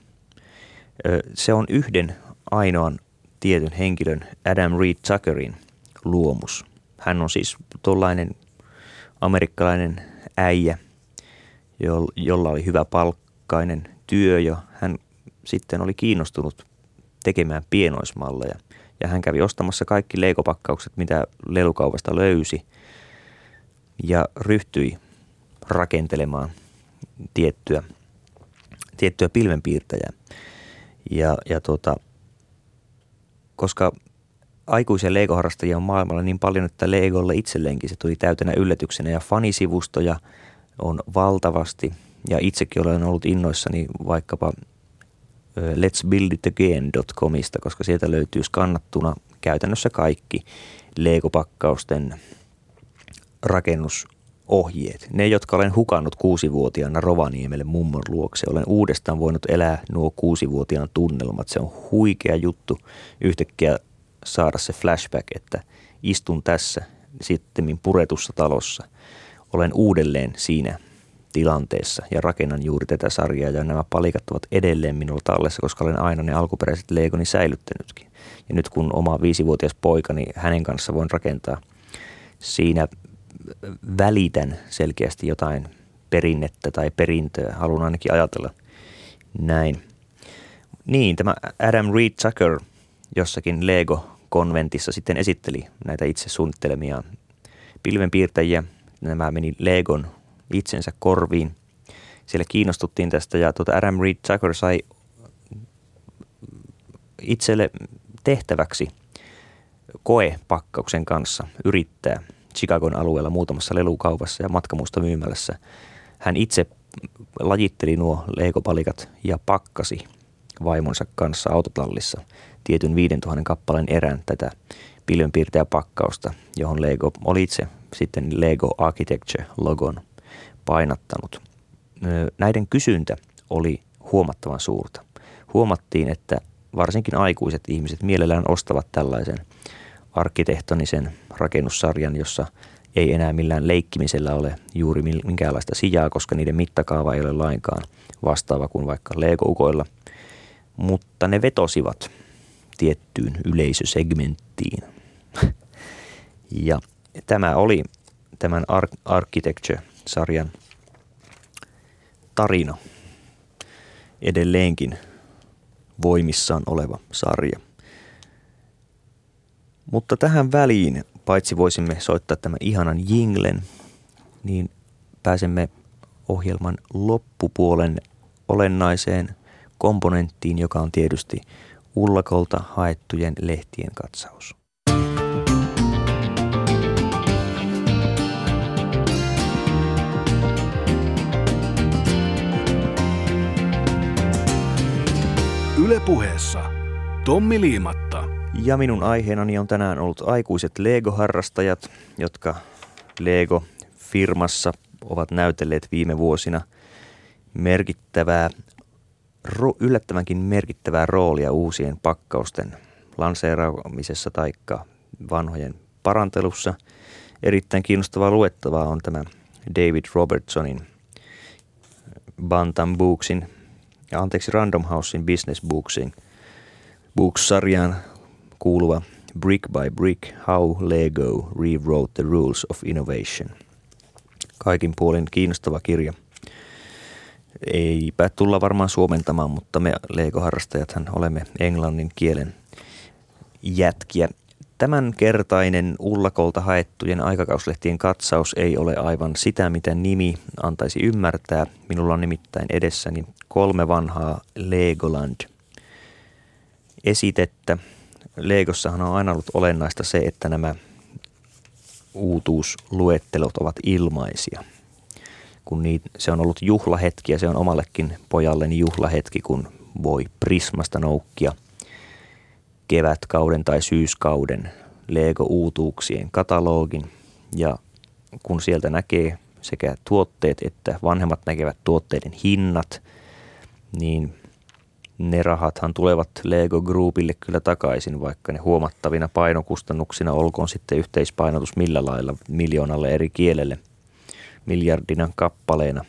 Se on yhden ainoan tietyn henkilön Adam Reed Tuckerin – luomus. Hän on siis tuollainen amerikkalainen äijä, jolla oli hyvä palkkainen työ ja hän sitten oli kiinnostunut tekemään pienoismalleja. Ja hän kävi ostamassa kaikki leikopakkaukset, mitä lelukaupasta löysi ja ryhtyi rakentelemaan tiettyä, tiettyä pilvenpiirtäjää. Ja, ja tota, koska aikuisia Lego-harrastajia on maailmalla niin paljon, että Legolle itselleenkin se tuli täytänä yllätyksenä ja fanisivustoja on valtavasti ja itsekin olen ollut innoissani vaikkapa letsbuilditagain.comista, koska sieltä löytyy skannattuna käytännössä kaikki Lego-pakkausten rakennusohjeet. Ne, jotka olen hukannut kuusivuotiaana Rovaniemelle mummon luokse. Olen uudestaan voinut elää nuo kuusivuotiaan tunnelmat. Se on huikea juttu yhtäkkiä saada se flashback, että istun tässä sitten puretussa talossa. Olen uudelleen siinä tilanteessa ja rakennan juuri tätä sarjaa ja nämä palikat ovat edelleen minulla tallessa, koska olen aina ne alkuperäiset Legoni säilyttänytkin. Ja nyt kun oma viisivuotias poika, niin hänen kanssa voin rakentaa siinä välitän selkeästi jotain perinnettä tai perintöä. Haluan ainakin ajatella näin. Niin, tämä Adam Reed Tucker jossakin Lego-konventissa sitten esitteli näitä itse suunnittelemia pilvenpiirtäjiä. Nämä meni Legon itsensä korviin. Siellä kiinnostuttiin tästä ja tuota Adam Reed Tucker sai itselle tehtäväksi koepakkauksen kanssa yrittää Chicagon alueella muutamassa lelukaupassa ja matkamuusta myymälässä. Hän itse lajitteli nuo leikopalikat ja pakkasi vaimonsa kanssa autotallissa tietyn 5000 kappaleen erän tätä pilvenpiirtäjäpakkausta, johon Lego oli itse sitten Lego Architecture-logon painattanut. Näiden kysyntä oli huomattavan suurta. Huomattiin, että varsinkin aikuiset ihmiset mielellään ostavat tällaisen arkkitehtonisen rakennussarjan, jossa ei enää millään leikkimisellä ole juuri minkäänlaista sijaa, koska niiden mittakaava ei ole lainkaan vastaava kuin vaikka Lego-ukoilla. Mutta ne vetosivat tiettyyn yleisösegmenttiin. ja tämä oli tämän Architecture-sarjan tarina edelleenkin voimissaan oleva sarja. Mutta tähän väliin, paitsi voisimme soittaa tämän ihanan jinglen, niin pääsemme ohjelman loppupuolen olennaiseen komponenttiin, joka on tietysti ullakolta haettujen lehtien katsaus. Ylepuheessa Tommi Liimatta. Ja minun aiheenani on tänään ollut aikuiset Lego-harrastajat, jotka Lego-firmassa ovat näytelleet viime vuosina merkittävää, yllättävänkin merkittävää roolia uusien pakkausten lanseeraamisessa tai vanhojen parantelussa. Erittäin kiinnostavaa luettavaa on tämä David Robertsonin Bantam Booksin ja anteeksi Random Housein Business Booksin Books-sarjaan kuuluva Brick by Brick How Lego Rewrote the Rules of Innovation. Kaikin puolin kiinnostava kirja. Eipä tulla varmaan suomentamaan, mutta me Lego-harrastajathan olemme englannin kielen jätkiä. Tämänkertainen Ullakolta haettujen aikakauslehtien katsaus ei ole aivan sitä, mitä nimi antaisi ymmärtää. Minulla on nimittäin edessäni kolme vanhaa Legoland esitettä. Legossahan on aina ollut olennaista se, että nämä uutuusluettelot ovat ilmaisia. Kun niitä, se on ollut juhlahetki ja se on omallekin pojalleni juhlahetki, kun voi Prismasta noukkia kevätkauden tai syyskauden Lego-uutuuksien katalogin. Ja kun sieltä näkee sekä tuotteet että vanhemmat näkevät tuotteiden hinnat, niin ne rahathan tulevat Lego Groupille kyllä takaisin, vaikka ne huomattavina painokustannuksina olkoon sitten yhteispainotus millä lailla miljoonalle eri kielelle miljardina kappaleena.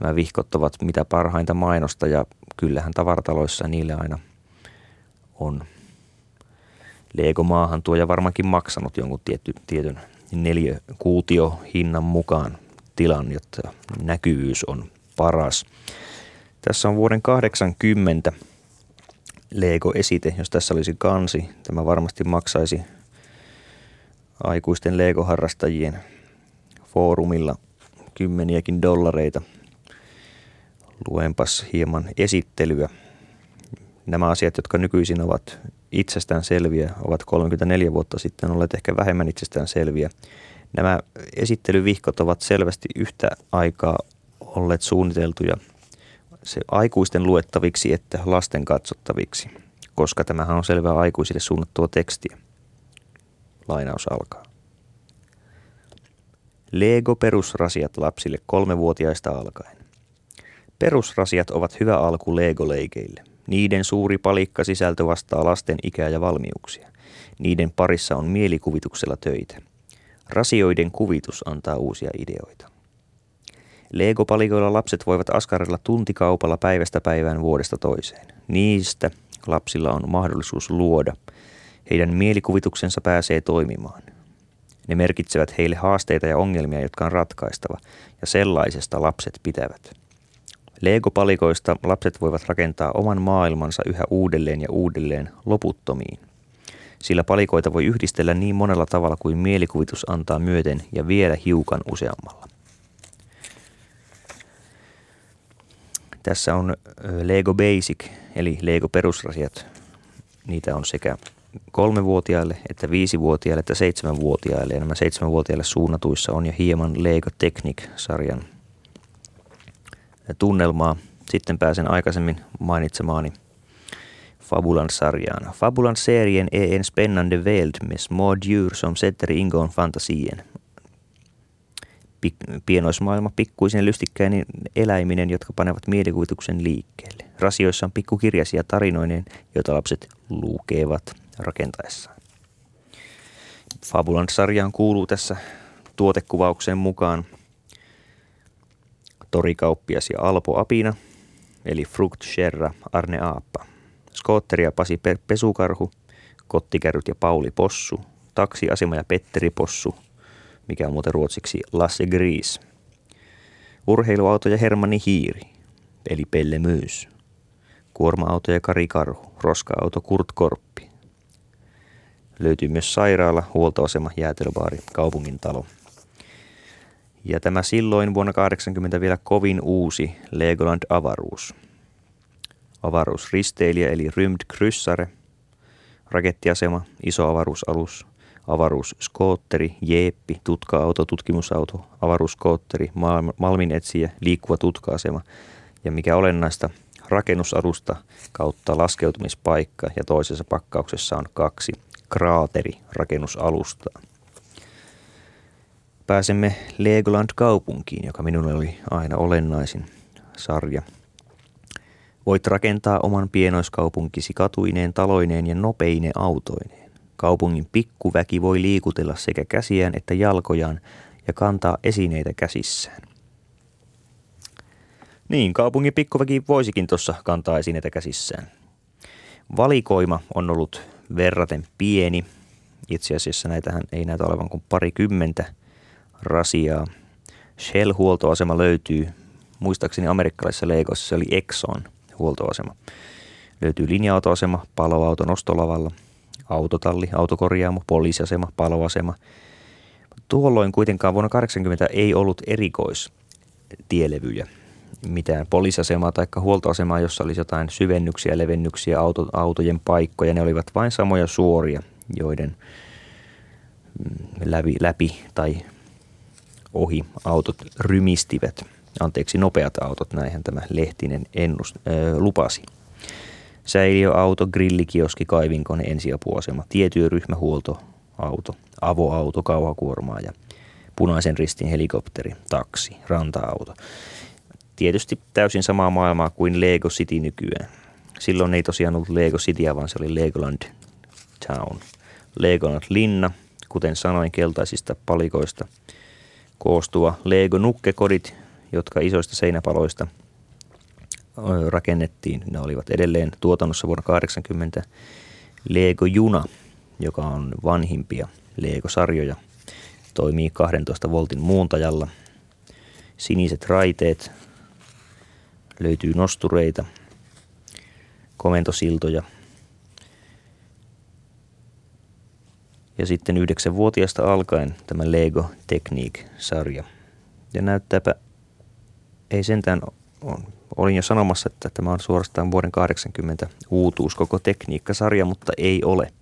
Nämä vihkot ovat mitä parhainta mainosta ja kyllähän tavarataloissa niille aina on Lego maahan tuo ja varmaankin maksanut jonkun tietty, tietyn kuutio hinnan mukaan tilan, jotta näkyvyys on paras. Tässä on vuoden 80 Lego-esite, jos tässä olisi kansi. Tämä varmasti maksaisi aikuisten Lego-harrastajien foorumilla kymmeniäkin dollareita. Luenpas hieman esittelyä. Nämä asiat, jotka nykyisin ovat itsestään selviä, ovat 34 vuotta sitten olleet ehkä vähemmän itsestään selviä. Nämä esittelyvihkot ovat selvästi yhtä aikaa olleet suunniteltuja se aikuisten luettaviksi että lasten katsottaviksi, koska tämähän on selvää aikuisille suunnattua tekstiä. Lainaus alkaa. Lego perusrasiat lapsille kolmevuotiaista alkaen. Perusrasiat ovat hyvä alku Lego-leikeille. Niiden suuri palikka sisältö vastaa lasten ikää ja valmiuksia. Niiden parissa on mielikuvituksella töitä. Rasioiden kuvitus antaa uusia ideoita. Lego-palikoilla lapset voivat askarella tuntikaupalla päivästä päivään vuodesta toiseen. Niistä lapsilla on mahdollisuus luoda. Heidän mielikuvituksensa pääsee toimimaan. Ne merkitsevät heille haasteita ja ongelmia, jotka on ratkaistava, ja sellaisesta lapset pitävät. Lego-palikoista lapset voivat rakentaa oman maailmansa yhä uudelleen ja uudelleen loputtomiin. Sillä palikoita voi yhdistellä niin monella tavalla kuin mielikuvitus antaa myöten ja vielä hiukan useammalla. Tässä on Lego Basic, eli Lego perusrasiat. Niitä on sekä kolmevuotiaille, että viisivuotiaille, että seitsemänvuotiaille. Ja nämä seitsemänvuotiaille suunnatuissa on jo hieman Lego Technic-sarjan tunnelmaa. Sitten pääsen aikaisemmin mainitsemaani Fabulan-sarjaan. Fabulan-serien är en spännande värld med små djur som sätter ingång fantasien. Pienoismaailma pikkuisen lystikkäinen eläiminen, jotka panevat mielikuvituksen liikkeelle. Rasioissa on pikkukirjaisia tarinoineen, joita lapset lukevat rakentaessaan. Fabulan-sarjaan kuuluu tässä tuotekuvaukseen mukaan torikauppias ja Alpo Apina, eli Frukt Sherra Arne Aappa, Skootteri ja Pasi Pesukarhu, Kottikärryt ja Pauli Possu, Taksiasema ja Petteri Possu, mikä on muuten ruotsiksi Lasse Gris, Urheiluauto ja Hermanni Hiiri, eli Pelle Myys, Kuorma-auto ja Kari Karhu, Roska-auto Kurt Korppi. Löytyy myös sairaala, huoltoasema, jäätelöbaari, kaupungin talo – ja tämä silloin vuonna 80 vielä kovin uusi Legoland avaruus. Avaruusristeilijä eli Rymd Kryssare, rakettiasema, iso avaruusalus, avaruusskootteri, jeeppi, tutka-auto, tutkimusauto, avaruusskootteri, malminetsijä, liikkuva tutka-asema ja mikä olennaista, rakennusalusta kautta laskeutumispaikka ja toisessa pakkauksessa on kaksi kraateri rakennusalustaa pääsemme Legoland-kaupunkiin, joka minulle oli aina olennaisin sarja. Voit rakentaa oman pienoiskaupunkisi katuineen, taloineen ja nopeine autoineen. Kaupungin pikkuväki voi liikutella sekä käsiään että jalkojaan ja kantaa esineitä käsissään. Niin, kaupungin pikkuväki voisikin tuossa kantaa esineitä käsissään. Valikoima on ollut verraten pieni. Itse asiassa näitähän ei näytä olevan kuin parikymmentä – rasiaa. Shell-huoltoasema löytyy, muistaakseni amerikkalaisessa Legossa se oli Exxon huoltoasema. Löytyy linja-autoasema, paloauto nostolavalla, autotalli, autokorjaamo, poliisiasema, paloasema. Tuolloin kuitenkaan vuonna 80 ei ollut erikoistielevyjä, mitään poliisiasemaa tai huoltoasemaa, jossa olisi jotain syvennyksiä, levennyksiä, auto, autojen paikkoja. Ne olivat vain samoja suoria, joiden mm, läpi, läpi tai ohi autot rymistivät. Anteeksi, nopeat autot, näinhän tämä Lehtinen ennust, äh, lupasi. Säiliöauto, grillikioski, kaivinkone, ensiapuasema, tietyöryhmä, huoltoauto, avoauto, kauhakuormaa ja punaisen ristin helikopteri, taksi, ranta-auto. Tietysti täysin samaa maailmaa kuin Lego City nykyään. Silloin ei tosiaan ollut Lego City, vaan se oli Legoland Town. Legoland Linna, kuten sanoin, keltaisista palikoista – koostuva Lego-nukkekodit, jotka isoista seinäpaloista rakennettiin. Ne olivat edelleen tuotannossa vuonna 80. Lego Juna, joka on vanhimpia Lego-sarjoja, toimii 12 voltin muuntajalla. Siniset raiteet, löytyy nostureita, komentosiltoja – Ja sitten yhdeksänvuotiaasta alkaen tämä Lego Technique-sarja. Ja näyttääpä, ei sentään, on, olin jo sanomassa, että tämä on suorastaan vuoden 80 uutuus koko tekniikkasarja, mutta ei ole.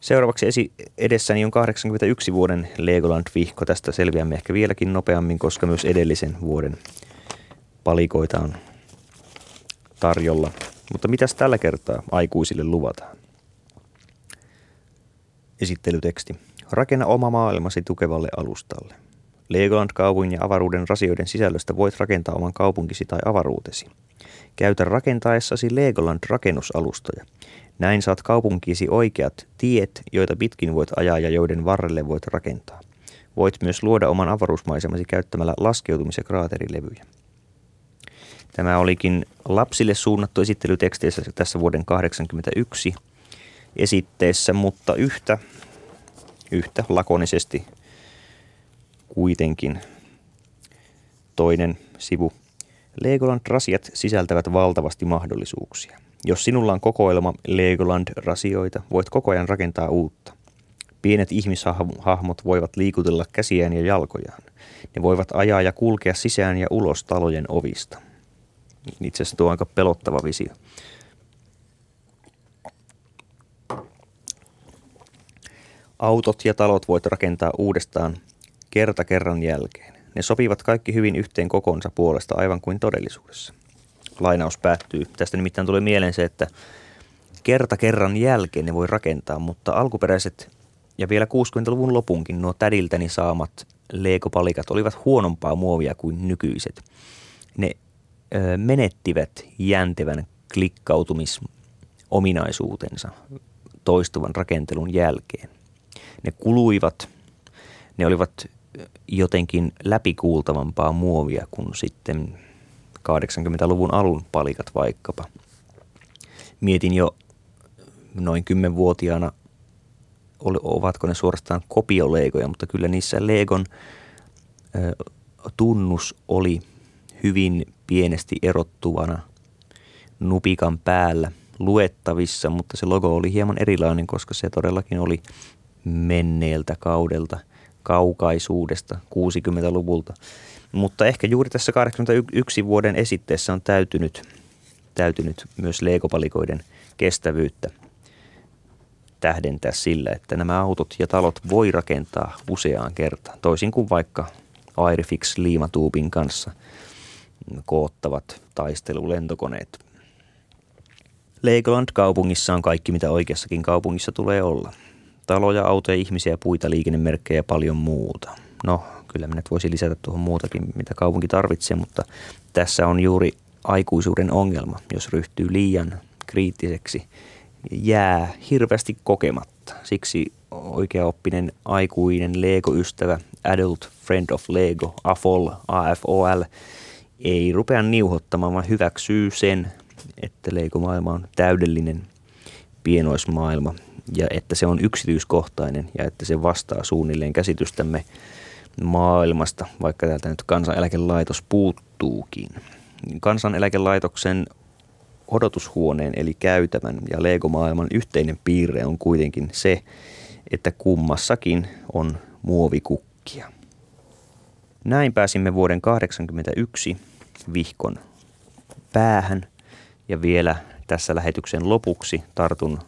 Seuraavaksi esi- edessäni on 81 vuoden Legoland-vihko. Tästä selviämme ehkä vieläkin nopeammin, koska myös edellisen vuoden palikoita on tarjolla. Mutta mitäs tällä kertaa aikuisille luvataan? Esittelyteksti. Rakenna oma maailmasi tukevalle alustalle. Legoland-kaupungin ja avaruuden rasioiden sisällöstä voit rakentaa oman kaupunkisi tai avaruutesi. Käytä rakentaessasi Legoland-rakennusalustoja. Näin saat kaupunkiisi oikeat tiet, joita pitkin voit ajaa ja joiden varrelle voit rakentaa. Voit myös luoda oman avaruusmaisemasi käyttämällä laskeutumis- ja kraaterilevyjä. Tämä olikin lapsille suunnattu esittelyteksteissä tässä vuoden 1981 esitteessä, mutta yhtä, yhtä lakonisesti kuitenkin toinen sivu. Legoland-rasiat sisältävät valtavasti mahdollisuuksia. Jos sinulla on kokoelma Legoland-rasioita, voit koko ajan rakentaa uutta. Pienet ihmishahmot voivat liikutella käsiään ja jalkojaan. Ne voivat ajaa ja kulkea sisään ja ulos talojen ovista. Itse asiassa tuo on aika pelottava visio. Autot ja talot voit rakentaa uudestaan kerta kerran jälkeen. Ne sopivat kaikki hyvin yhteen kokonsa puolesta aivan kuin todellisuudessa. Lainaus päättyy. Tästä nimittäin tulee mieleen se, että kerta kerran jälkeen ne voi rakentaa, mutta alkuperäiset ja vielä 60-luvun lopunkin nuo tädiltäni saamat leekopalikat olivat huonompaa muovia kuin nykyiset. Ne menettivät jäntevän klikkautumisominaisuutensa toistuvan rakentelun jälkeen. Ne kuluivat, ne olivat jotenkin läpikuultavampaa muovia kuin sitten 80-luvun alun palikat vaikkapa. Mietin jo noin kymmenvuotiaana, ovatko ne suorastaan kopioleikoja, mutta kyllä niissä Legon tunnus oli hyvin pienesti erottuvana nupikan päällä luettavissa, mutta se logo oli hieman erilainen, koska se todellakin oli menneeltä kaudelta – kaukaisuudesta 60-luvulta. Mutta ehkä juuri tässä 81 vuoden esitteessä on täytynyt, täytynyt myös leikopalikoiden kestävyyttä tähdentää sillä, että nämä autot ja talot voi rakentaa useaan kertaan, toisin kuin vaikka Airfix liimatuubin kanssa koottavat taistelulentokoneet. Legoland kaupungissa on kaikki, mitä oikeassakin kaupungissa tulee olla taloja, autoja, ihmisiä, puita, liikennemerkkejä ja paljon muuta. No, kyllä minä voisi lisätä tuohon muutakin, mitä kaupunki tarvitsee, mutta tässä on juuri aikuisuuden ongelma. Jos ryhtyy liian kriittiseksi, jää hirveästi kokematta. Siksi oikeaoppinen aikuinen Lego-ystävä, Adult Friend of Lego, AFOL, AFOL, ei rupea niuhottamaan, vaan hyväksyy sen, että Lego-maailma on täydellinen pienoismaailma, ja että se on yksityiskohtainen ja että se vastaa suunnilleen käsitystämme maailmasta, vaikka täältä nyt kansaneläkelaitos puuttuukin. Kansaneläkelaitoksen odotushuoneen eli käytävän ja Lego-maailman yhteinen piirre on kuitenkin se, että kummassakin on muovikukkia. Näin pääsimme vuoden 1981 vihkon päähän ja vielä tässä lähetyksen lopuksi tartun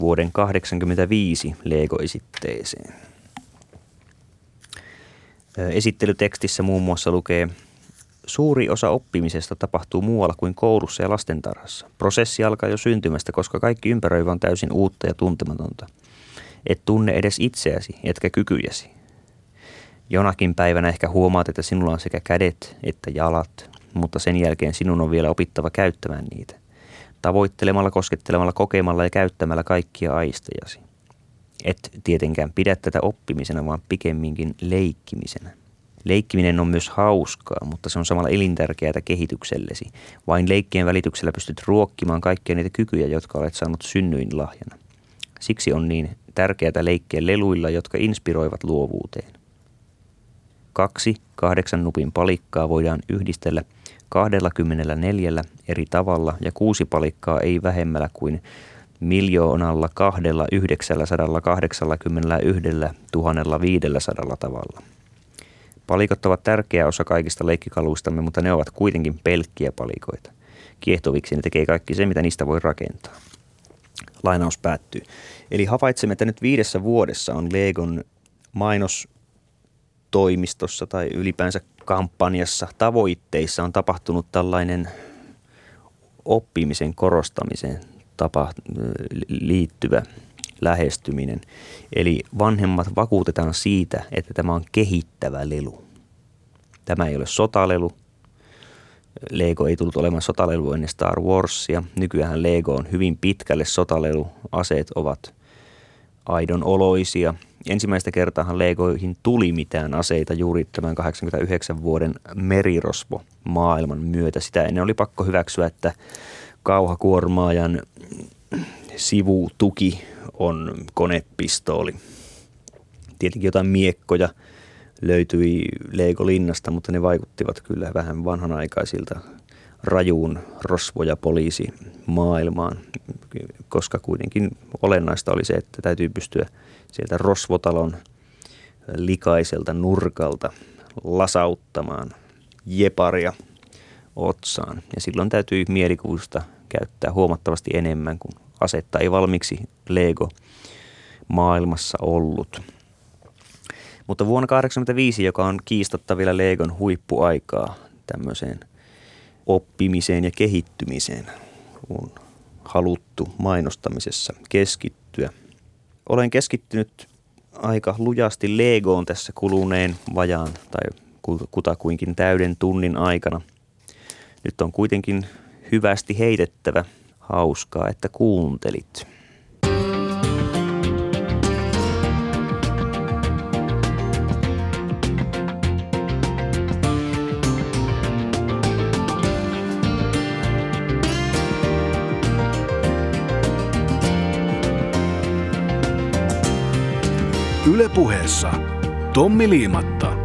vuoden 1985 Lego-esitteeseen. Esittelytekstissä muun muassa lukee, Suuri osa oppimisesta tapahtuu muualla kuin koulussa ja lastentarhassa. Prosessi alkaa jo syntymästä, koska kaikki ympäröivä on täysin uutta ja tuntematonta. Et tunne edes itseäsi, etkä kykyjäsi. Jonakin päivänä ehkä huomaat, että sinulla on sekä kädet että jalat, mutta sen jälkeen sinun on vielä opittava käyttämään niitä tavoittelemalla, koskettelemalla, kokemalla ja käyttämällä kaikkia aistejasi. Et tietenkään pidä tätä oppimisena, vaan pikemminkin leikkimisenä. Leikkiminen on myös hauskaa, mutta se on samalla elintärkeää kehityksellesi. Vain leikkien välityksellä pystyt ruokkimaan kaikkia niitä kykyjä, jotka olet saanut synnyin lahjana. Siksi on niin tärkeää leikkiä leluilla, jotka inspiroivat luovuuteen. Kaksi kahdeksan nupin palikkaa voidaan yhdistellä – 24 eri tavalla ja kuusi palikkaa ei vähemmällä kuin miljoonalla kahdella 981 1500 tavalla. Palikot ovat tärkeä osa kaikista leikkikaluistamme, mutta ne ovat kuitenkin pelkkiä palikoita. Kiehtoviksi ne tekee kaikki se, mitä niistä voi rakentaa. Lainaus päättyy. Eli havaitsemme, että nyt viidessä vuodessa on Legon mainos toimistossa tai ylipäänsä kampanjassa, tavoitteissa on tapahtunut tällainen oppimisen korostamiseen tapa, liittyvä lähestyminen. Eli vanhemmat vakuutetaan siitä, että tämä on kehittävä lelu. Tämä ei ole sotalelu. Lego ei tullut olemaan sotalelu ennen Star Warsia. Nykyään Lego on hyvin pitkälle sotalelu. Aseet ovat aidon oloisia. Ensimmäistä kertaa Legoihin tuli mitään aseita juuri tämän 89 vuoden merirosvo maailman myötä. Sitä ennen oli pakko hyväksyä, että kauhakuormaajan sivutuki on konepistooli. Tietenkin jotain miekkoja löytyi Lego-linnasta, mutta ne vaikuttivat kyllä vähän vanhanaikaisilta rajuun rosvo- ja poliisi maailmaan, koska kuitenkin olennaista oli se, että täytyy pystyä sieltä rosvotalon likaiselta nurkalta lasauttamaan jeparia otsaan. Ja silloin täytyy mielikuvista käyttää huomattavasti enemmän, kuin asetta ei valmiiksi Lego maailmassa ollut. Mutta vuonna 1985, joka on kiistatta vielä Legon huippuaikaa tämmöiseen oppimiseen ja kehittymiseen, on haluttu mainostamisessa keskittyä. Olen keskittynyt aika lujasti Legoon tässä kuluneen vajaan tai kutakuinkin täyden tunnin aikana. Nyt on kuitenkin hyvästi heitettävä. Hauskaa, että kuuntelit. Ylepuheessa Tommi Liimatta.